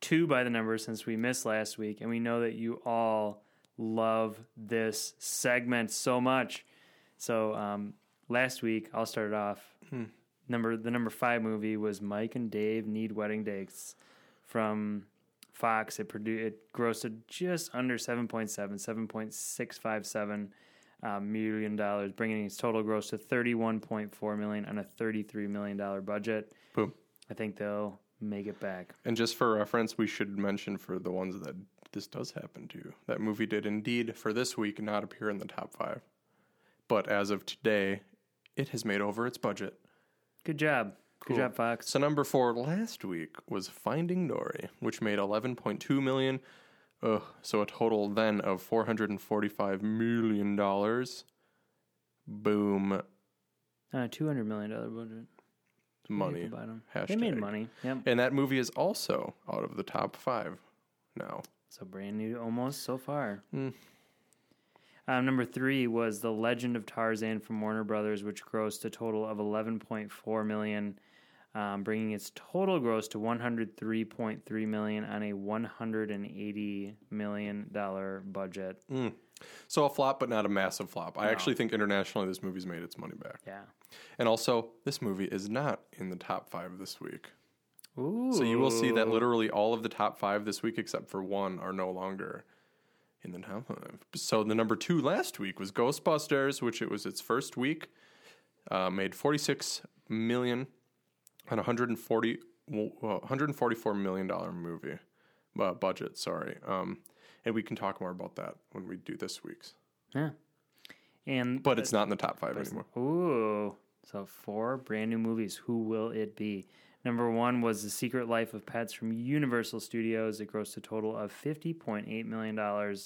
two by the numbers since we missed last week, and we know that you all love this segment so much. So um, last week, I'll start it off.
Hmm.
Number the number five movie was Mike and Dave Need Wedding Dates from Fox. It produced it grossed just under 7.7, 7.657 uh, million dollars, bringing its total gross to 31.4 million on a 33 million dollar budget.
Boom.
I think they'll make it back.
And just for reference, we should mention for the ones that this does happen to, you. that movie did indeed for this week not appear in the top five. But as of today, it has made over its budget.
Good job. Good job, Fox.
So number four last week was Finding Dory, which made 11.2 million. Ugh, so a total then of 445 million dollars. Boom,
Uh, two hundred million dollar budget.
money.
'em. They made money. Yep.
And that movie is also out of the top five now.
So brand new almost so far.
Hmm.
Um, number three was The Legend of Tarzan from Warner Brothers, which grossed a total of 11.4 million, um, bringing its total gross to 103.3 million on a 180 million dollar budget.
So a flop, but not a massive flop. I actually think internationally this movie's made its money back.
Yeah.
And also, this movie is not in the top five this week.
Ooh.
So you will see that literally all of the top five this week, except for one, are no longer in the top five. So the number two last week was Ghostbusters, which it was its first week, uh, made 46 million on 140 well, 144 million dollar movie uh, budget. Sorry, um, and we can talk more about that when we do this week's.
Yeah. And
But it's not in the top five anymore.
Ooh. So four brand new movies. Who will it be? Number one was The Secret Life of Pets from Universal Studios. It grossed a total of $50.8 million,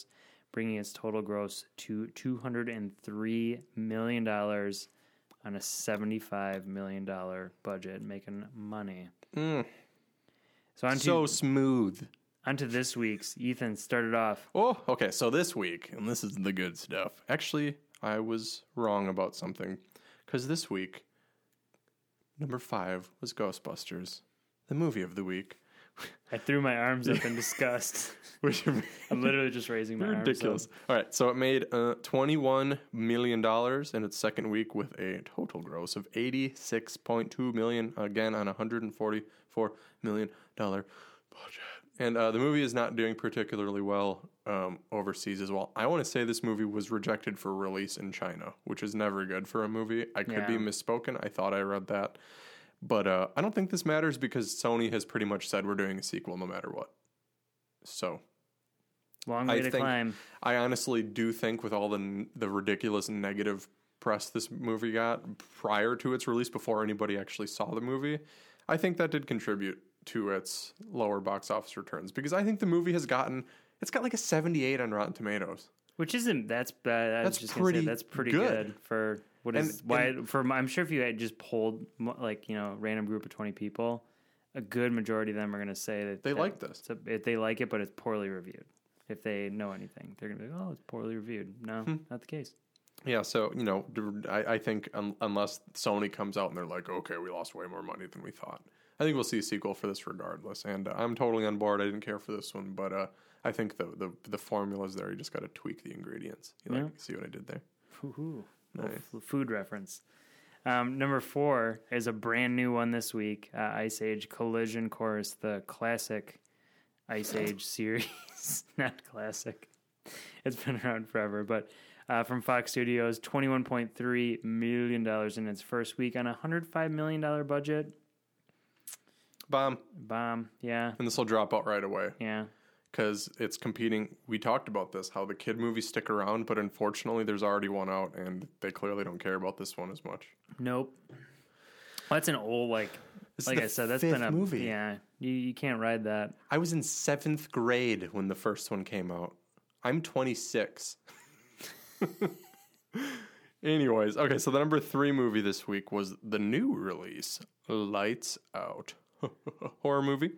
bringing its total gross to $203 million on a $75 million budget, making money. Mm. So on to,
So smooth.
on to this week's. Ethan started off.
Oh, okay. So this week, and this is the good stuff. Actually, I was wrong about something because this week, number five was Ghostbusters, the movie of the week. <laughs>
I threw my arms up in disgust. <laughs>
Which <laughs>
I'm literally just raising my
ridiculous.
arms.
All right, so it made uh, $21 million in its second week with a total gross of 86.2 million, again on a $144 million budget. And uh, the movie is not doing particularly well um, overseas as well. I want to say this movie was rejected for release in China, which is never good for a movie. I could be misspoken. I thought I read that. But uh, I don't think this matters because Sony has pretty much said we're doing a sequel no matter what. So
Long way
I
to
think
climb.
I honestly do think with all the the ridiculous negative press this movie got prior to its release, before anybody actually saw the movie, I think that did contribute to its lower box office returns because I think the movie has gotten it's got like a seventy eight on Rotten Tomatoes.
Which isn't that's bad. I was
That's
just gonna say,
pretty
that's pretty
good.
good, for what is And- why for I'm sure if you had just polled mo- like you know random group of twenty people, a good majority of them are gonna say that
They
that
like this.
if they like it, but it's poorly reviewed. If they know anything, they're gonna be like, oh, it's poorly reviewed. No,
Hmm.
not the case.
Yeah, so you know, I think un, unless Sony comes out and they're like, okay, we lost way more money than we thought. I think we'll see a sequel for this regardless, and uh, I'm totally on board. I didn't care for this one, but uh, I think the the the formula's there. You just got to tweak the ingredients. You like see what I did there?
Little f- Food reference. Um, number four is a brand new one this week. Uh, Ice Age Collision Course, the classic Ice Age <laughs> series. <laughs> Not classic. It's been around forever, but uh, from Fox Studios, twenty-one point three million dollars in its first week on a hundred five million dollar budget.
Bomb,
Bomb. Yeah.
and this will drop out right away
Yeah.
because it's competing. We talked about this how the kid movies stick around, but unfortunately, there's already one out, and they clearly don't care about this one as much.
Nope. That's an old like.
is
like I said, that's been a
movie.
Yeah, you you can't ride that.
I was in seventh grade when the first one came out. I'm 26. <laughs> Anyways, okay, so the number three movie this week was the new release, Lights Out. <laughs> Horror movie.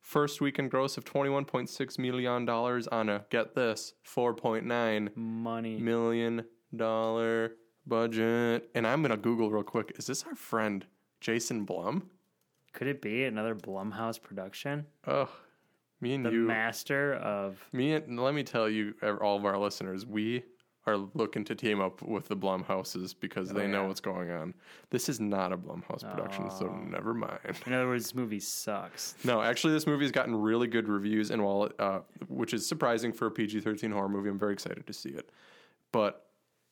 First weekend gross of $21.6 million on a, get this, $4.9
Money.
million dollar budget. And I'm going to Google real quick. Is this our friend Jason Blum?
Could it be another Blumhouse production?
Oh, me and
The
you.
master of
Me and let me tell you, all of our listeners, we are looking to team up with the Blumhouses because they know
yeah.
what's going on. This is not a Blumhouse production, so never mind.
in other words, this movie sucks.
No, actually, this movie has gotten really good reviews, and while it, uh, which is surprising for a PG thirteen horror movie, I'm very excited to see it. But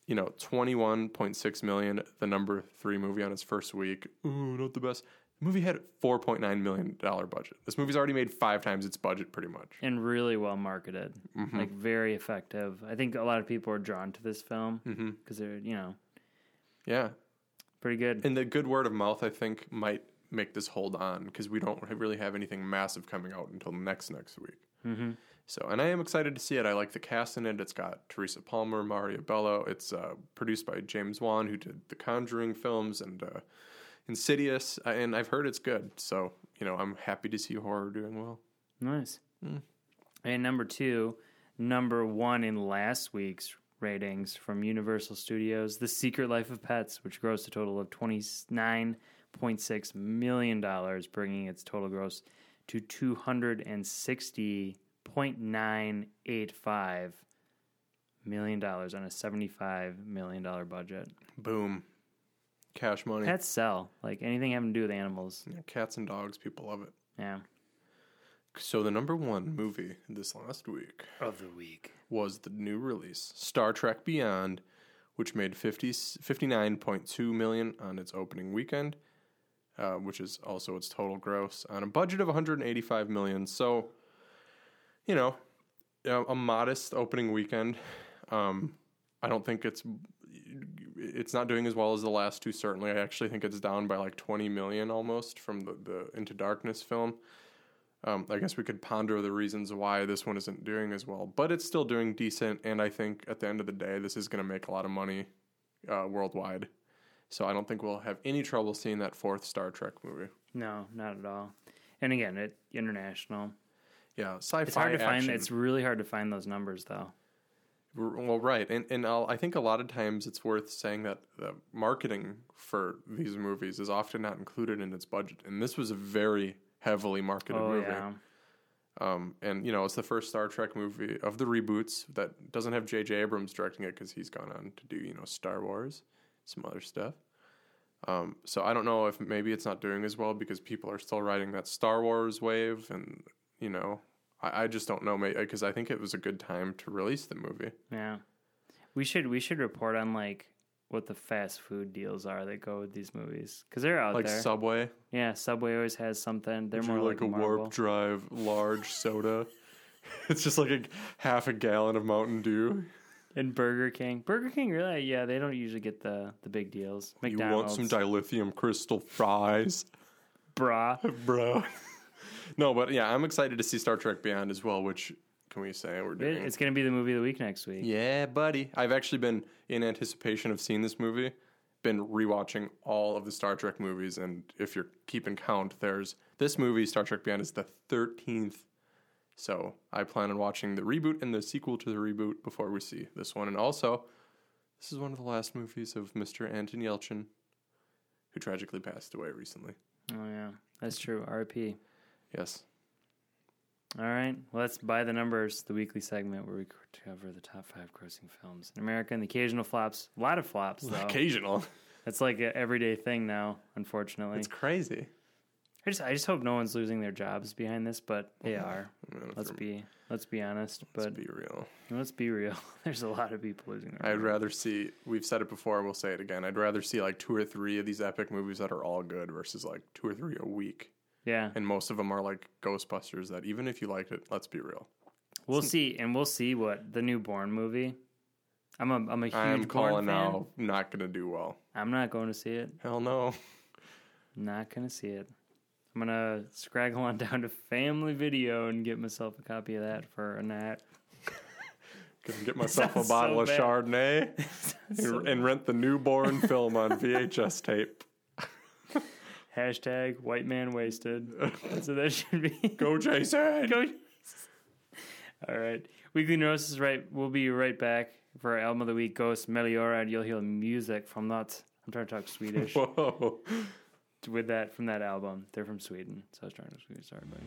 you know, 21.6 million, the number three movie on its first week. Ooh, not the best. The movie had 4.9 million dollar budget. This movie's already made five times its budget, pretty much.
and really well marketed,
Mm-hmm.
like very effective. I think a lot of people are drawn to this film
Mm-hmm.
because they're you know
Yeah,
pretty good.
and the good word of mouth, I think, might make this hold on because we don't really have anything massive coming out until next next week. Mm-hmm. So, and I am excited to see it. I like the cast in it. It's got Teresa Palmer, Maria Bello. It's uh, produced by James Wan, who did the Conjuring films and uh, Insidious, uh, and I've heard it's good. So, you know, I'm happy to see horror doing well.
Nice.
Mm.
And number two, number one in last week's ratings from Universal Studios, The Secret Life of Pets, which grossed a total of twenty nine point six million dollars, bringing its total gross to two hundred and sixty point nine eight five million dollars on a seventy five million dollar budget.
Boom, cash money.
Pets sell like anything having to do with animals.
Yeah, cats and dogs, people love it.
Yeah.
So the number one movie this last week
Of the week.
was the new release Star Trek Beyond, which made 50, 59.2 million on its opening weekend, uh, which is also its total gross on a budget of 185 million. So, you know, a, a modest opening weekend. Um, I don't think it's it's not doing as well as the last two. Certainly, I actually think it's down by like 20 million almost from the, the Into Darkness film. Um, I guess we could ponder the reasons why this one isn't doing as well, but it's still doing decent. And I think at the end of the day, this is going to make a lot of money uh, worldwide. So I don't think we'll have any trouble seeing that fourth Star Trek movie.
No, not at all. And again, it international.
Yeah, sci-fi.
It's hard to find. It's really hard to find those numbers, though.
Well, right, and and I'll, I think a lot of times it's worth saying that the marketing for these movies is often not included in its budget, and this was a very heavily marketed
Oh
movie.
yeah,
Um, and you know, it's the first Star Trek movie of the reboots that doesn't have J.J. Abrams directing it because he's gone on to do you know Star Wars, some other stuff. Um, so I don't know if maybe it's not doing as well because people are still riding that Star Wars wave, and you know, I, I just don't know because I think it was a good time to release the movie.
yeah. We should we should report on like what the fast food deals are that go with these movies because they're out there.
Like
there.
Subway,
yeah, Subway always has something. They're
Would
more like,
like, a
Marvel.
warp drive large soda. <laughs> It's just like a half a gallon of Mountain Dew.
And Burger King, Burger King, really? Yeah, they don't usually get the the big deals. McDonald's.
You want some dilithium crystal fries?
bra. <laughs>
bro. No, but yeah, I'm excited to see Star Trek Beyond as well. Which can we say we're doing?
It's gonna be the movie of the week next week.
yeah, buddy. I've actually been in anticipation of seeing this movie. Been rewatching all of the Star Trek movies, and if you're keeping count, there's this movie, Star Trek Beyond, is the thirteenth. So I plan on watching the reboot and the sequel to the reboot before we see this one. And also, this is one of the last movies of Mr. Anton Yelchin, who tragically passed away recently.
Oh yeah, that's true. RP.
Yes.
All right, well, let's by the numbers. The weekly segment where we cover the top five grossing films in America and the occasional flops. A lot of flops, <laughs> though.
Occasional.
That's like an everyday thing now. Unfortunately,
It's crazy.
I just I just hope no one's losing their jobs behind this, but they are.
Man,
Let's be let's be honest.
Let's
But
be real.
let's be real. <laughs> There's a lot of people losing their.
I'd
jobs.
rather see. We've said it before. We'll say it again. I'd rather see like two or three of these epic movies that are all good versus like two or three a week,
Yeah,
and most of them are like Ghostbusters. That even if you liked it, let's be real.
we'll see, and we'll see what the new Bourne movie. I'm a I'm a huge
I'm
Bourne
calling
fan.
now. Not gonna do well.
I'm not going to see it.
Hell no.
Not gonna see it. I'm gonna scraggle on <laughs> down to Family Video and get myself a copy of that for a night. <laughs>
Gonna get myself a bottle
so
of. Chardonnay <laughs> and, and rent the newborn film on VHS tape.
Hashtag white man wasted. <laughs> so that should be. <laughs>
Go Jason.
Go. All right. Weekly Neurosis, right? We'll be right back for our album of the week, Ghost Meliora, and you'll hear music from that. I'm trying to talk Swedish <laughs>
Whoa.
with that from that album. They're from Sweden, so I was trying to Swedish. Sorry, buddy.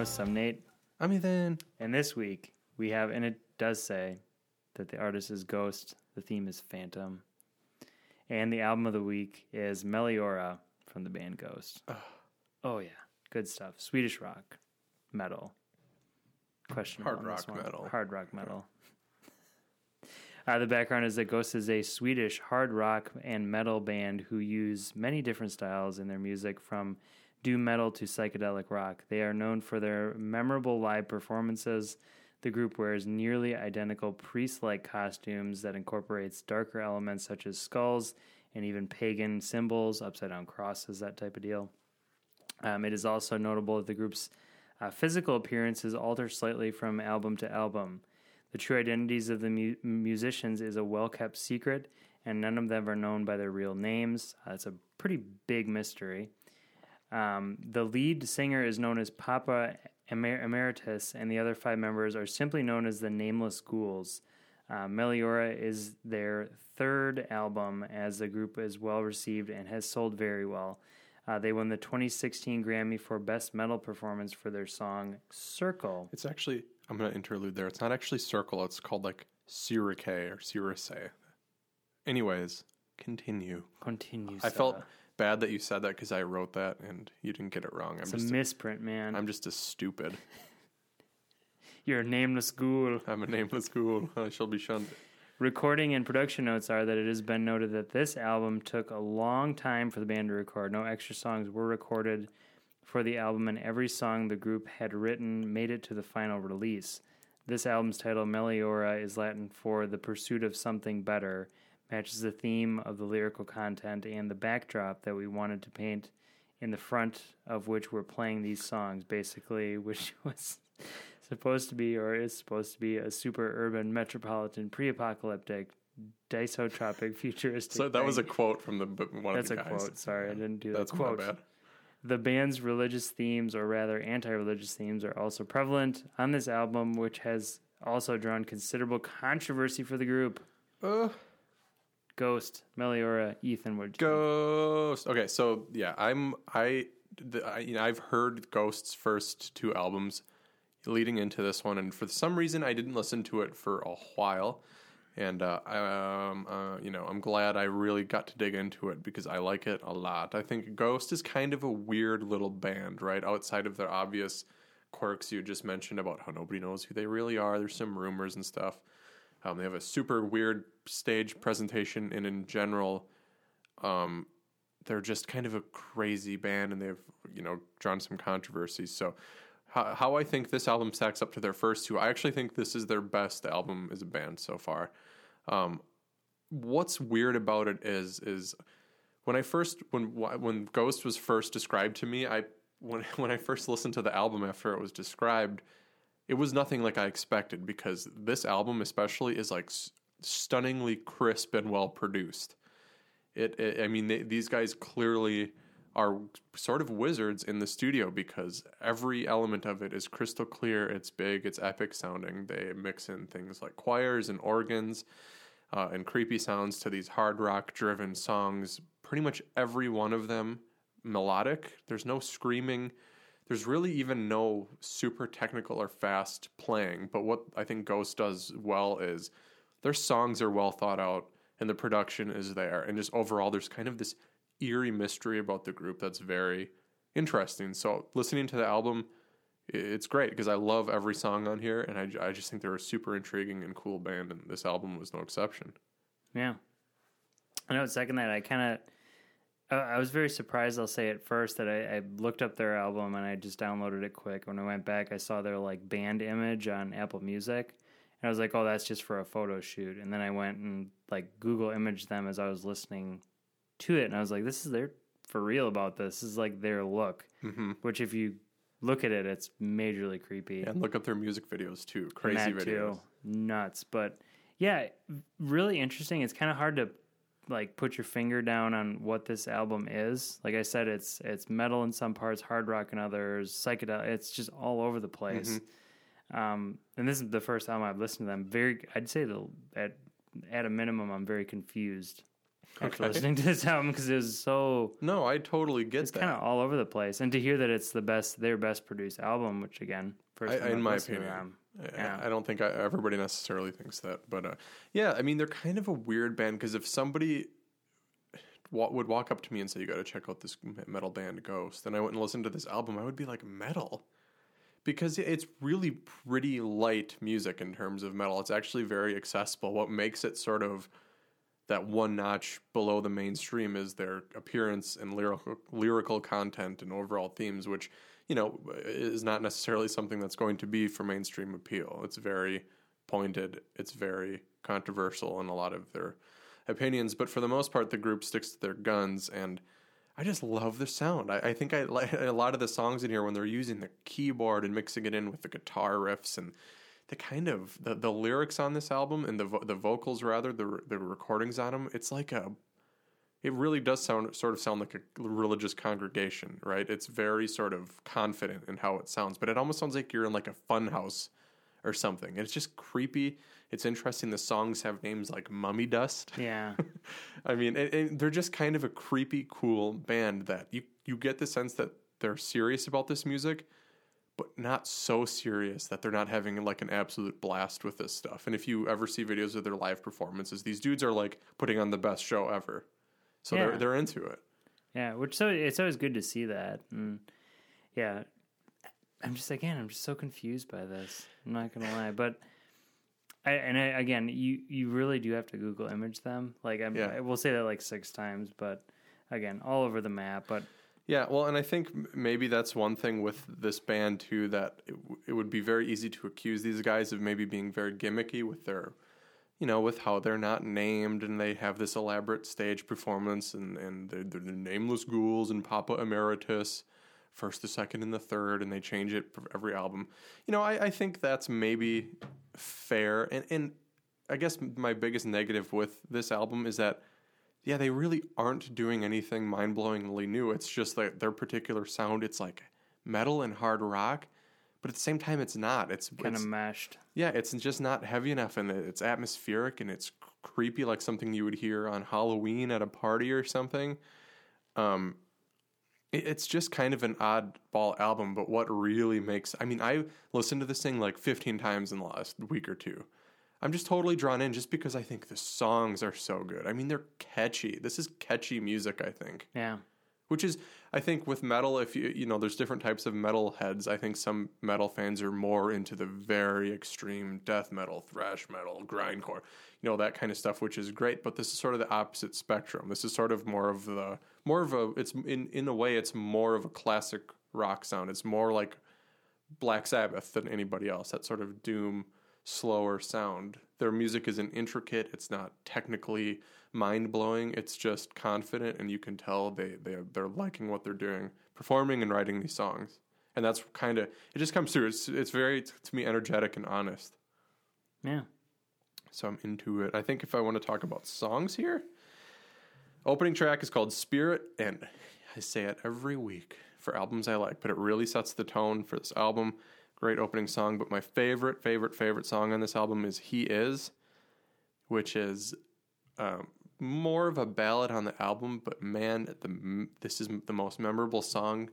Weekly I'm Nate.
I'm Ethan.
And this week we have, and it does say that the artist is Ghost, the theme is Phantom, and the album of the week is Meliora from the band Ghost. Oh yeah, good stuff. Swedish rock, metal. Question
Hard rock metal.
Hard rock metal. Uh, the background is that Ghost is a Swedish hard rock and metal band who use many different styles in their music, from doom metal to psychedelic rock. They are known for their memorable live performances. The group wears nearly identical priest-like costumes that incorporates darker elements such as skulls and even pagan symbols, upside-down crosses, that type of deal. Um, it is also notable that the group's uh, physical appearances alter slightly from album to album. The true identities of the mu- musicians is a well kept secret, and none of them are known by their real names. Uh, it's a pretty big mystery. Um, the lead singer is known as Papa Emer- Emeritus, and the other five members are simply known as the Nameless Ghouls. Uh, Meliora is their third album, as the group is well received and has sold very well. Uh, they won the 2016 Grammy for Best Metal Performance for their song Circle.
It's actually I'm gonna interlude there. It's not actually circle. It's called like Syrake or Syrase. Anyways, continue.
Continues.
I felt bad that you said that because I wrote that and you didn't get it wrong. I'm
it's
just
a misprint, man.
I'm just a stupid. <laughs>
You're a nameless ghoul.
I'm a nameless ghoul. <laughs> I shall be shunned.
Recording and production notes are that it has been noted that this album took a long time for the band to record. No extra songs were recorded for the album, and every song the group had written made it to the final release. This album's title, Meliora, is Latin for the pursuit of something better, matches the theme of the lyrical content and the backdrop that we wanted to paint in the front of which we're playing these songs, basically, <laughs> which was supposed to be or is supposed to be a super urban, metropolitan, pre apocalyptic, disotropic, <laughs> futuristic.
So that was a quote from the one
That's
of
a
the guys.
quote. Sorry, I didn't do that
That's
quote.
my bad.
The band's religious themes, or rather anti religious themes, are also prevalent on this album, which has also drawn considerable controversy for the group.
Uh,
Ghost, Meliora, Ethan Wood.
Ghost. Okay, so yeah, I'm I, the, I you know I've heard Ghost's first two albums leading into this one, and for some reason I didn't listen to it for a while, and uh, um, uh, you know I'm glad I really got to dig into it because I like it a lot. I think Ghost is kind of a weird little band, right? Outside of their obvious quirks you just mentioned about how nobody knows who they really are. There's some rumors and stuff. Um, they have a super weird stage presentation, and in general, um, they're just kind of a crazy band, and they've you know drawn some controversies. So, how, how I think this album stacks up to their first two, I actually think this is their best album as a band so far. Um, what's weird about it is is when I first when when Ghost was first described to me, I when <laughs> when I first listened to the album after it was described, it was nothing like I expected because this album especially is like s- stunningly crisp and well produced. It, it I mean they, these guys clearly are sort of wizards in the studio because every element of it is crystal clear, it's big, it's epic sounding. They mix in things like choirs and organs uh, and creepy sounds to these hard rock driven songs. Pretty much every one of them melodic. There's no screaming. There's really even no super technical or fast playing. But what I think Ghost does well is their songs are well thought out and the production is there. And just overall, there's kind of this eerie mystery about the group that's very interesting. So listening to the album, it's great because I love every song on here, and I, I just think they're a super intriguing and cool band, and this album was no exception.
Yeah. I know, second that, I kind of. I was very surprised. I'll say at first that I, I looked up their album and I just downloaded it quick. When I went back, I saw their like band image on Apple Music, and I was like, "Oh, that's just for a photo shoot." And then I went and like Google imaged them as I was listening to it, and I was like, "This is their for real about this. This is like their look."
Mm-hmm.
Which, if you look at it, it's majorly creepy.
And look up their music videos too. Crazy videos.
too. nuts. But yeah, really interesting. It's kind of hard to like put your finger down on what this album is. Like I said, it's it's metal in some parts, hard rock in others, psychedelic. It's just all over the place. Um, and this is the first time I've listened to them. Very, I'd say the at at a minimum, I'm very confused. after
Okay.
listening to this album because it was so
No, I totally get that.
it's
that.
kind of all over the place, and to hear that it's the best, their best produced album, which again, first
I, in my opinion,
Yeah.
I, don't think I, everybody necessarily thinks that, but uh, yeah, I mean they're kind of a weird band because if somebody wa- would walk up to me and say, "You got to check out this metal band Ghost," and I went and listened to this album, I would be like, "Metal," because it's really pretty light music in terms of metal. It's actually very accessible. What makes it sort of that one notch below the mainstream is their appearance and lyrical lyrical content and overall themes, which you know is not necessarily something that's going to be for mainstream appeal. It's very pointed. It's very controversial in a lot of their opinions, but for the most part, the group sticks to their guns and. I just love the sound. I, I think I like <laughs> a lot of the songs in here when they're using the keyboard and mixing it in with the guitar riffs and the kind of the, the lyrics on this album and the the vocals rather the the recordings on them. It's like a it really does sound sort of sound like a religious congregation, right? It's very sort of confident in how it sounds, but it almost sounds like you're in like a fun house or something. It's just creepy. It's interesting. The songs have names like Mummy Dust. <laughs>
Yeah,
I mean, and, and they're just kind of a creepy, cool band that you you get the sense that they're serious about this music, but not so serious that they're not having like an absolute blast with this stuff. And if you ever see videos of their live performances, these dudes are like putting on the best show ever. So
Yeah.
they're they're into it.
yeah. Which so it's always good to see that, and yeah, I'm just again, I'm just so confused by this. I'm not gonna lie, but. I, and I, again, you, you really do have to Google image them. Like I'm,
Yeah.
I will say that like six times, but again, all over the map. But
Yeah, well, and I think maybe that's one thing with this band too that it, it would be very easy to accuse these guys of maybe being very gimmicky with their, you know, with how they're not named and they have this elaborate stage performance and and they're, they're the nameless ghouls and Papa Emeritus, first, the second, and the third, and they change it for every album. You know, I, I think that's maybe fair, and and I guess my biggest negative with this album is that yeah, they really aren't doing anything mind blowingly new. It's just like their particular sound. It's like metal and hard rock, but at the same time, it's not. It's
kind of meshed.
yeah, it's just not heavy enough, and it's atmospheric and it's creepy, like something you would hear on Halloween at a party or something. Um, it- it's just kind of an oddball album, but what really makes I mean, I listened to this thing like 15 times in the last week or two. I'm just totally drawn in just because I think the songs are so good. I mean, they're catchy. This is catchy music, I think.
Yeah,
Which is, I think, with metal, if you you know, there's different types of metal heads. I think some metal fans are more into the very extreme death metal, thrash metal, grindcore, you know, that kind of stuff, which is great. But this is sort of the opposite spectrum. This is sort of more of the more of a. It's in in a way, it's more of a classic rock sound. It's more like Black Sabbath than anybody else. That sort of doom, slower sound. Their music isn't intricate. It's not technically mind blowing. It's just confident, and you can tell they they they're liking what they're doing, performing and writing these songs. And that's kind of it. Just comes through. It's it's very to me energetic and honest.
yeah.
So I'm into it. I think if I want to talk about songs here, opening track is called Spirit, and I say it every week for albums I like, but it really sets the tone for this album. Great opening song, but my favorite, favorite, favorite song on this album is He Is, which is um, more of a ballad on the album, but man, the this is the most memorable song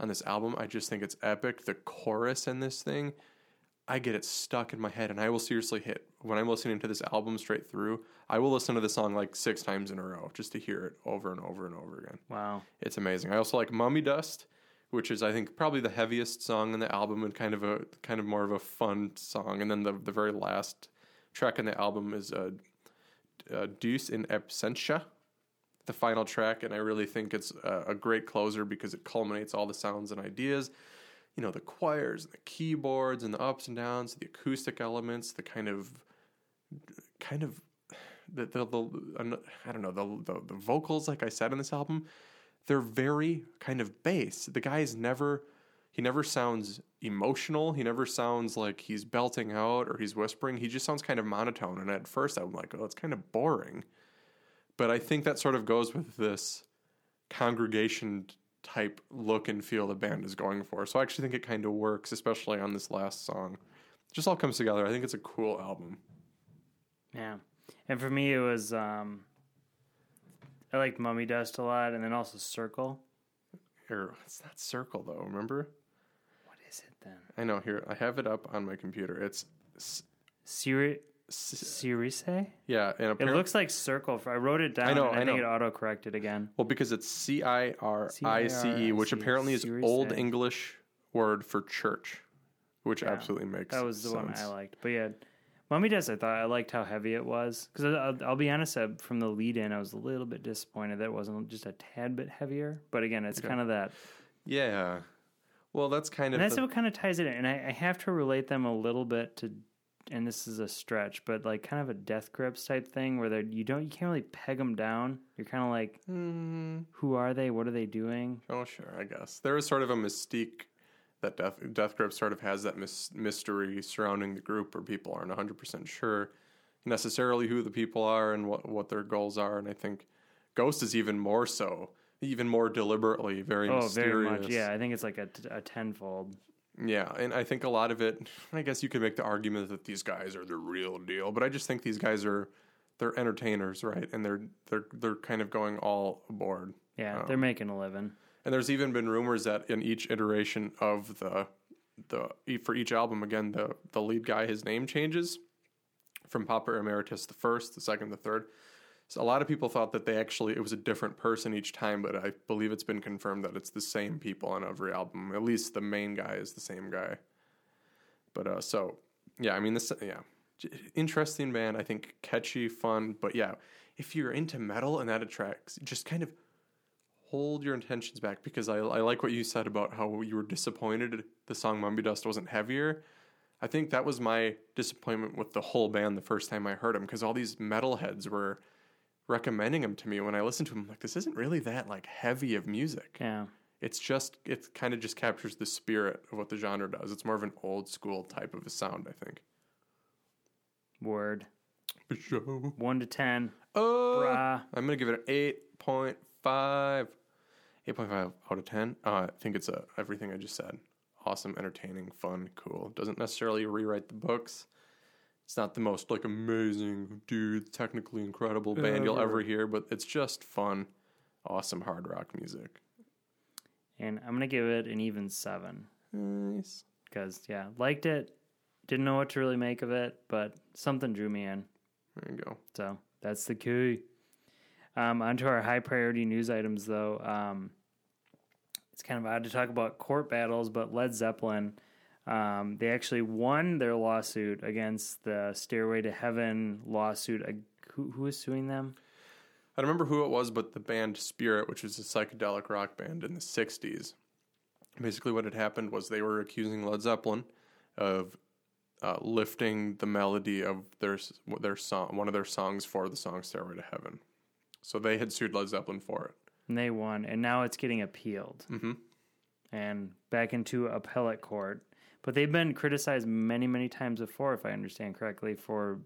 on this album. I just think it's epic. The chorus in this thing, I get it stuck in my head, and I will seriously hit when I'm listening to this album straight through. I will listen to the song like six times in a row just to hear it over and over and over again.
Wow.
It's amazing. I also like Mummy Dust, which is I think probably the heaviest song in the album and kind of a kind of more of a fun song. And then the the very last track in the album is uh, uh, Deus in Absentia, the final track, and I really think it's a, a great closer because it culminates all the sounds and ideas. You know, the choirs and the keyboards and the ups and downs, the acoustic elements, the kind of kind of the the, the I don't know the, the the vocals like I said in this album they're very kind of bass the guy is never he never sounds emotional he never sounds like he's belting out or he's whispering he just sounds kind of monotone and at first I'm like oh it's kind of boring but I think that sort of goes with this congregation type look and feel the band is going for so I actually think it kind of works especially on this last song just all comes together I think it's a cool album
Yeah. And for me, it was um, I liked Mummy Dust a lot, and then also Circle.
Or it's not Circle though. Remember?
What is it then?
I know. Here, I have it up on my computer. It's s-
Siri,
s- yeah, and
It
apparently,
looks like Circle. I wrote it down.
I know,
and I,
I
think it
know.
auto corrected again.
well because it's C I R I C E, which
C-I-R-I-C-E,
apparently is. Old English word for church, which
Yeah,
absolutely makes
That was the one
sense.
I liked. But yeah, Mummy Dust, I thought I liked how heavy it was. Because I'll, I'll be honest, uh, from the lead in, I was a little bit disappointed that it wasn't just a tad bit heavier. But again, it's kind of that.
Yeah. Well, that's kind of
And that's
the-
what kind of ties it in. And I, I have to relate them a little bit to, and this is a stretch, but like kind of a death grips type thing where they're, you don't, you can't really peg them down. You're kind of like,
Hmm.
who are they? What are they doing?
Oh, sure, I guess there is sort of a mystique that Death Death Grip sort of has that mys- mystery surrounding the group where people aren't 100% sure necessarily who the people are and what, what their goals are. And I think Ghost is even more so, even more deliberately, very
Oh,
mysterious.
very much. Yeah, I think it's like a, a tenfold.
Yeah, and I think a lot of it, I guess you could make the argument that these guys are the real deal, but I just think these guys are they're entertainers, right? And they're they're they're kind of going all aboard.
Yeah,
Um,
they're making a living.
And there's even been rumors that in each iteration of the the for each album, again the the lead guy his name changes from Papa Emeritus the first, the second, the third. So a lot of people thought that they actually it was a different person each time, but I believe it's been confirmed that it's the same people on every album. At least the main guy is the same guy. But uh, so yeah, I mean this yeah, interesting band. I think catchy, fun, but yeah, if you're into metal and that attracts, just kind of hold your intentions back because I, I like what you said about how you were disappointed the song Mummy Dust wasn't heavier. I think that was my disappointment with the whole band the first time I heard them because all these metalheads were recommending them to me. When I listened to them, like this isn't really that like heavy of music.
Yeah.
It's just it kind of just captures the spirit of what the genre does. It's more of an old school type of a sound, I think.
Word. One to ten.
Oh,
Brah.
I'm gonna give it an eight point five. 8.5 out of 10. Uh, I think it's uh everything I just said. Awesome, entertaining, fun, cool. Doesn't necessarily rewrite the books. It's not the most like amazing, dude, technically incredible band you'll ever hear, but it's just fun, awesome hard rock music.
And I'm gonna give it an even seven.
Nice.
Because yeah, liked it. Didn't know what to really make of it, but something drew me in.
There you go.
So that's the key. Um, onto our high priority news items, though. Um, it's kind of odd to talk about court battles, but Led Zeppelin, um, they actually won their lawsuit against the Stairway to Heaven lawsuit. Uh, who, who is suing them?
I don't remember who it was, but the band Spirit, which was a psychedelic rock band in the 60s, basically what had happened was they were accusing Led Zeppelin of uh, lifting the melody of their their song, one of their songs for the song Stairway to Heaven. So they had sued Led Zeppelin for it.
And they won, and now it's getting appealed
Mm-hmm.
and back into appellate court. But they've been criticized many, many times before, if I understand correctly, for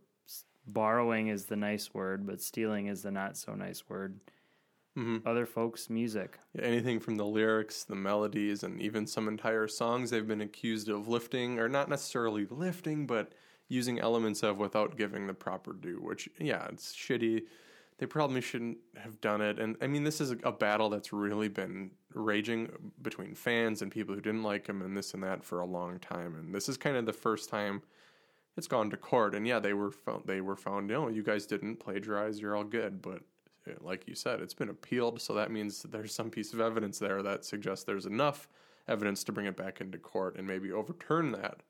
borrowing is the nice word, but stealing is the not so nice word.
Mm-hmm.
Other folks' music.
Anything from the lyrics, the melodies, and even some entire songs they've been accused of lifting, or not necessarily lifting, but using elements of without giving the proper due, which, yeah, it's shitty. They probably shouldn't have done it. And I mean, this is a, battle that's really been raging between fans and people who didn't like him and this and that for a long time. And this is kind of the first time it's gone to court. And yeah, they were found, they were found, no, you guys didn't plagiarize, you're all good. But uh, like you said, it's been appealed, so that means that there's some piece of evidence there that suggests there's enough evidence to bring it back into court and maybe overturn that.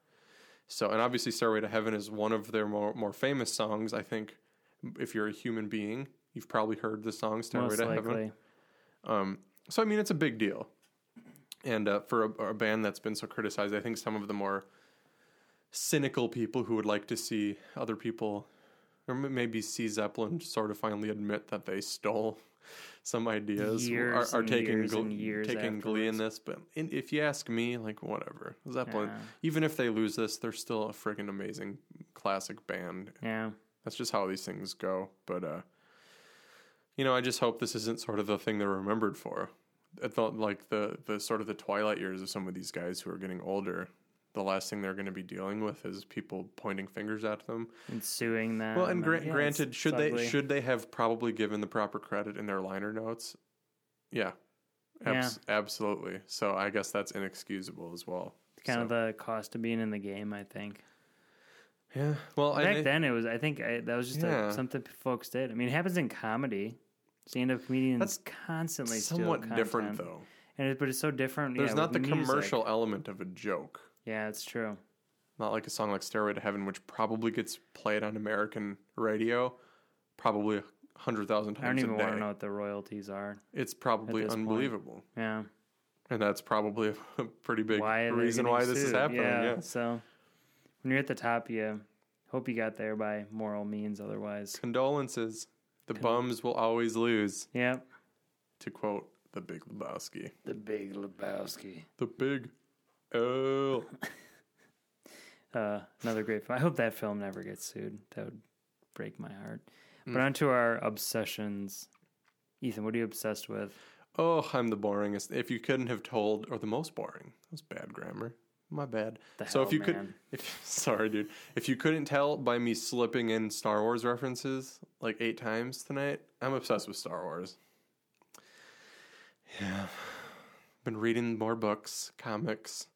So, and obviously, Stairway to Heaven is one of their more more famous songs. I think if you're a human being, you've probably heard the song Stairway to. Heaven. Um, so, I mean, it's a big deal. And uh, for a, a band that's been so criticized, I think some of the more cynical people who would like to see other people, or maybe see Zeppelin sort of finally admit that they stole some ideas,
Years
are, are taking
years
gl-
years
taking glee in this. But in, if you ask me, like whatever, Zeppelin,
Yeah.
even if they lose this, they're still a friggin' amazing classic band.
Yeah.
That's just how these things go. But uh you know, I just hope this isn't sort of the thing they're remembered for. I thought like the the sort of the twilight years of some of these guys who are getting older. the last thing they're going to be dealing with is people pointing fingers at them.
and suing them.
Well, and gra-
yeah,
granted, should
it's
they
ugly.
should they have probably given the proper credit in their liner notes? Yeah, Abs- absolutely. So I guess that's inexcusable as well.
kind
So-
of the cost of being in the game? I think
yeah. Well,
back
I-
then it was. I think I, that was just
Yeah.
a, something folks did. I mean, it happens in comedy. Stand-up comedians
That's
constantly
somewhat different though.
and it, but it's so different.
There's
yeah,
not the
music.
commercial element of a joke.
Yeah, it's true.
Not like a song like Stairway to Heaven, which probably gets played on American radio probably a hundred thousand
I don't even want to know what the royalties are.
It's probably
this point.
unbelievable.
Yeah,
And that's probably <laughs> a pretty big
why
reason why this is happening.
Yeah,
Yeah.
So when you're at the top, you hope you got there by moral means. Otherwise,
Condolences. The bums will always lose,
yeah.
to quote the Big Lebowski.
The Big Lebowski.
The Big L. <laughs>
Uh, another great film. I hope that film never gets sued. That would break my heart. But on to our obsessions. Ethan, what are you obsessed with?
Oh, I'm the boringest. If you couldn't have told, or the most boring. That was bad grammar. My bad.
The
so if
hell,
you could,
man. <laughs>
if sorry, dude, if you couldn't tell by me slipping in Star Wars references like eight times tonight, I'm obsessed with Star Wars. Yeah, been reading more books, comics,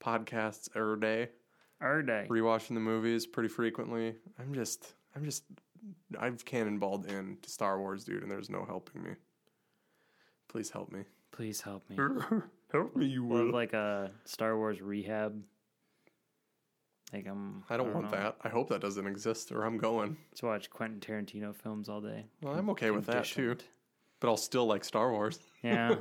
podcasts every day.
Every day,
rewatching the movies pretty frequently. I'm just, I'm just, I've cannonballed in to Star Wars, dude, and there's no helping me. Please help me.
Please help me. <laughs>
Help me, you
Or like a Star Wars rehab. Like I'm.
I don't want
know.
that. I hope that doesn't exist, or I'm going.
to watch Quentin Tarantino films all day.
Well, I'm okay with that too, but I'll still like Star Wars. <laughs>
Yeah.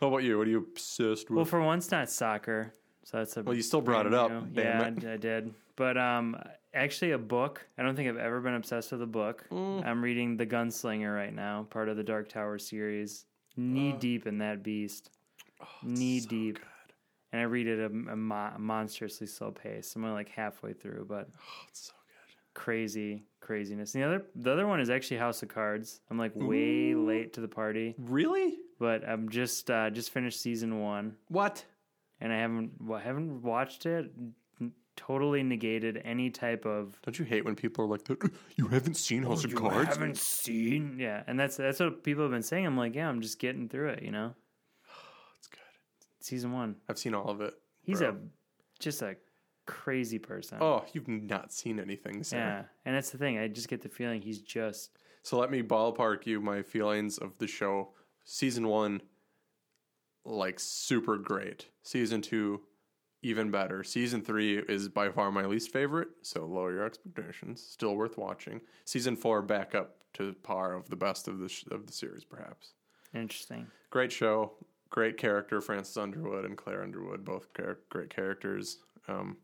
How about you? What are you obsessed with?
well, for once, not soccer. So that's a.
Well, you still brought it up, damn
yeah,
it.
I, I did. But um, actually, a book. I don't think I've ever been obsessed with a book.
Mm.
I'm reading The Gunslinger right now, part of the Dark Tower series. Knee deep in that beast. Knee deep. And I read it at a, a mo- monstrously slow pace. I'm only like halfway through, but
oh, it's so good.
crazy craziness. And the other the other one is actually House of Cards. I'm like way late to the party,
Really?
but I'm just uh, just finished season one,
What?
and I haven't well, haven't watched it. Totally negated any type of
Don't you hate when people are like, <clears throat> "You haven't seen House of Cards"?
You haven't seen. Yeah, and that's that's what people have been saying. I'm like, yeah, I'm just getting through it. You know,
good.
Season one.
I've seen all of it.
He's
bro.
a just a crazy person.
Oh, you've not seen anything, sir.
yeah, and that's the thing. I just get the feeling he's just
So let me ballpark you my feelings of the show. Season one, like super great. Season two, even better. Season three is by far my least favorite, so lower your expectations. Still worth watching. Season four, back up to par of the best of the sh- of the series, perhaps.
interesting.
Great show, great character. Francis Underwood and Claire Underwood, both char- great characters. Um,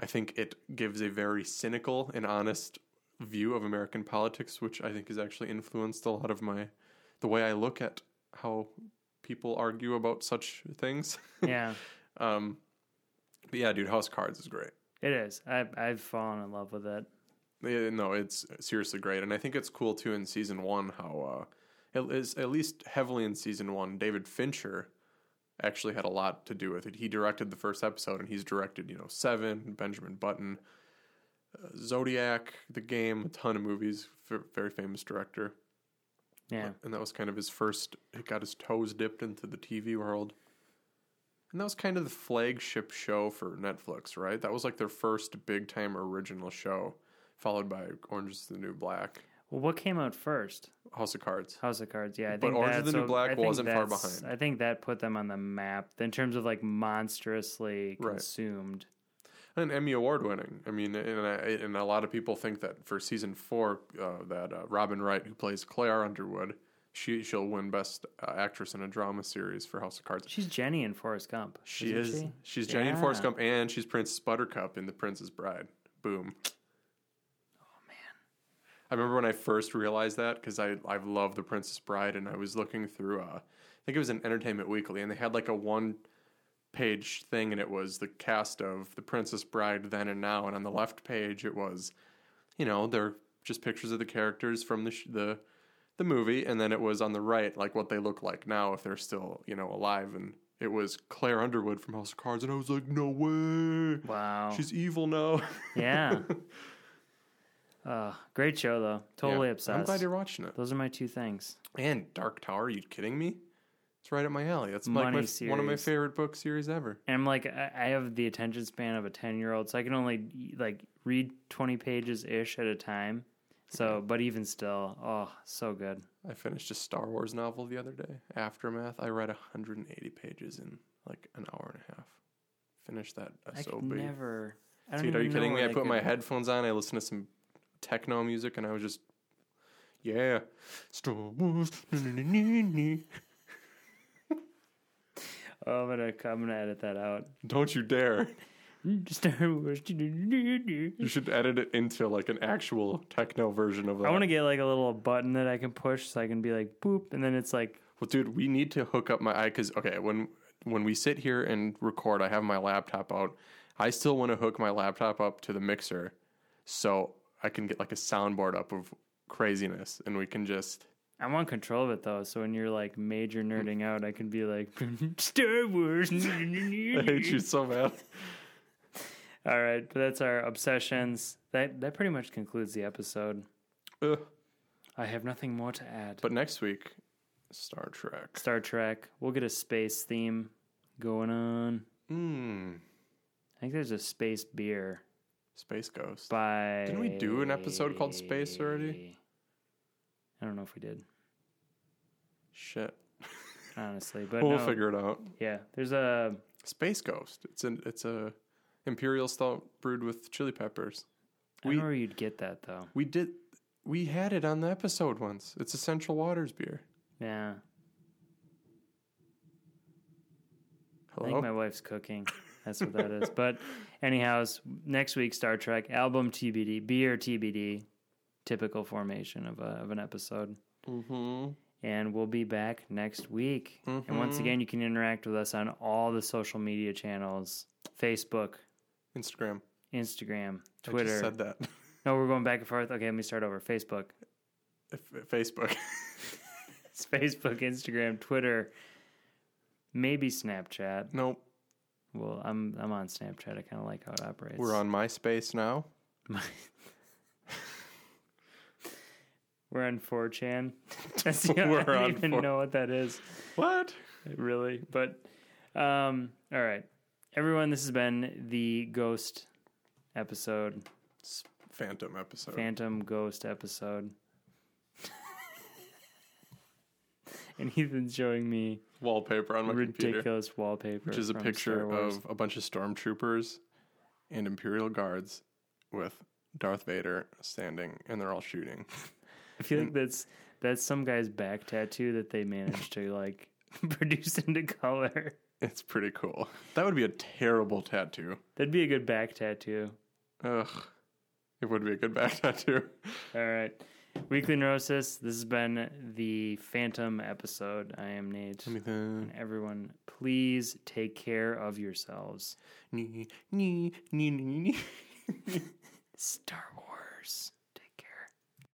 I think it gives a very cynical and honest view of American politics, which I think has actually influenced a lot of my the way I look at how people argue about such things. <laughs>
Yeah.
um, but yeah, dude, House Cards is great.
It is. I've I've fallen in love with it.
Yeah, no, it's seriously great, and I think it's cool too in season one how uh, at least heavily in season one. David Fincher actually had a lot to do with it. He directed the first episode, and he's directed you know Seven, Benjamin Button, uh, Zodiac, The Game, a ton of movies. F- very famous director,
Yeah.
and that was kind of his first. He got his toes dipped into the TV world. And that was kind of the flagship show for Netflix, right? That was like their first big time original show, followed by Orange is the New Black.
Well, what came out first?
House of Cards.
House of Cards. Yeah, I
But
think
Orange is the New Black wasn't far behind.
I think that put them on the map in terms of like monstrously
Right.
consumed.
And Emmy award winning. I mean, and, I, and a lot of people think that for season four, uh, that uh, Robin Wright, who plays Claire Underwood, she she'll win Best uh, Actress in a Drama Series for House of Cards.
She's Jenny in Forrest Gump.
She
isn't. She?
She's Jenny in Forrest Gump, and she's Princess Buttercup in The Princess Bride. Boom. I remember when I first realized that because I I've loved The Princess Bride, and I was looking through. Uh, I think it was an Entertainment Weekly, and they had like a one page thing, and it was the cast of The Princess Bride then and now, and on the left page it was, you know, they're just pictures of the characters from the sh- the the movie, and then it was on the right like what they look like now if they're still you know alive and it was Claire Underwood from House of Cards, and I was like, no way.
Wow.
She's evil now.
yeah. <laughs> Uh, great show though. Totally
Yeah.
obsessed.
I'm glad you're watching it.
Those are my two things.
And Dark Tower, are you kidding me? It's right up my alley. That's like my, one of my favorite book series ever.
And I'm like, I I have the attention span of a 10 year old, so I can only like read 20 pages ish at a time. So, but even still, oh, so good.
I finished a Star Wars novel the other day, Aftermath. I read 180 pages in like an hour and a half. Finished that
I could
SOB.
never. I
Dude, are you kidding me? I put my headphones on, I listened to some techno music, and I was just, yeah. Star Wars.
Oh, I'm gonna, I'm gonna edit that out.
Don't you dare.
Star Wars.
You should edit it into like an actual techno version of that.
I want to get like a little button that I can push so I can be like boop, and then it's like
Well, dude, we need to hook up my eye because okay, when when we sit here and record, I have my laptop out. I still want to hook my laptop up to the mixer, so I can get like a soundboard up of craziness, and we can just.
I want control of it though. So when you're like major nerding out, I can be like <laughs> Star Wars. <laughs>
I hate you so bad.
All right, but that's our obsessions. That that pretty much concludes the episode.
Ugh.
I have nothing more to add.
But next week, Star Trek.
Star Trek. We'll get a space theme going on.
Hmm.
I think there's a space beer
Space Ghost.
by.
Didn't we do an episode called Space already?
I don't know if we did,
Shit.
honestly, <laughs> but
we'll
no,
figure it out.
Yeah, there's a
Space Ghost. It's an it's a imperial stout brewed with chili peppers.
I
We-
don't know where you'd get that though.
We did. We had it on the episode once. It's a Central Waters beer.
Yeah, Hello? I
Hello.
think my wife's cooking. <laughs> That's what that is. But anyhow, next week Star Trek album TBD, beer TBD, typical formation of a, of an episode.
mm-hmm.
And we'll be back next week. And once again, you can interact with us on all the social media channels: Facebook,
Instagram.
Instagram,
I
Twitter.
just said that.
No, we're going back and forth. Okay, let me start over. Facebook,
F- Facebook. <laughs>
it's Facebook, Instagram, Twitter, maybe Snapchat.
nope.
Well, I'm I'm on Snapchat. I kind of like how it operates.
We're on MySpace now. <laughs>
We're on 4chan. That's <laughs> <laughs>
We're
I don't
on
even
4
know what that is,
What?
really. But um, all right, everyone. This has been the Ghost episode,
It's Phantom episode.
Phantom Ghost episode. And Ethan's showing me
Wallpaper on my computer,
ridiculous wallpaper,
which is a picture of a bunch of stormtroopers and Imperial guards with Darth Vader standing, and they're all shooting. <laughs>
I feel like that's that's some guy's back tattoo that they managed to like <laughs> produce into color.
It's pretty cool. That would be a terrible tattoo.
That'd be a good back tattoo.
Ugh. It would be a good back <laughs> tattoo.
All right. Weekly Neurosis. This has been the Phantom episode. I am Nate. And everyone, please take care of yourselves. Star Wars.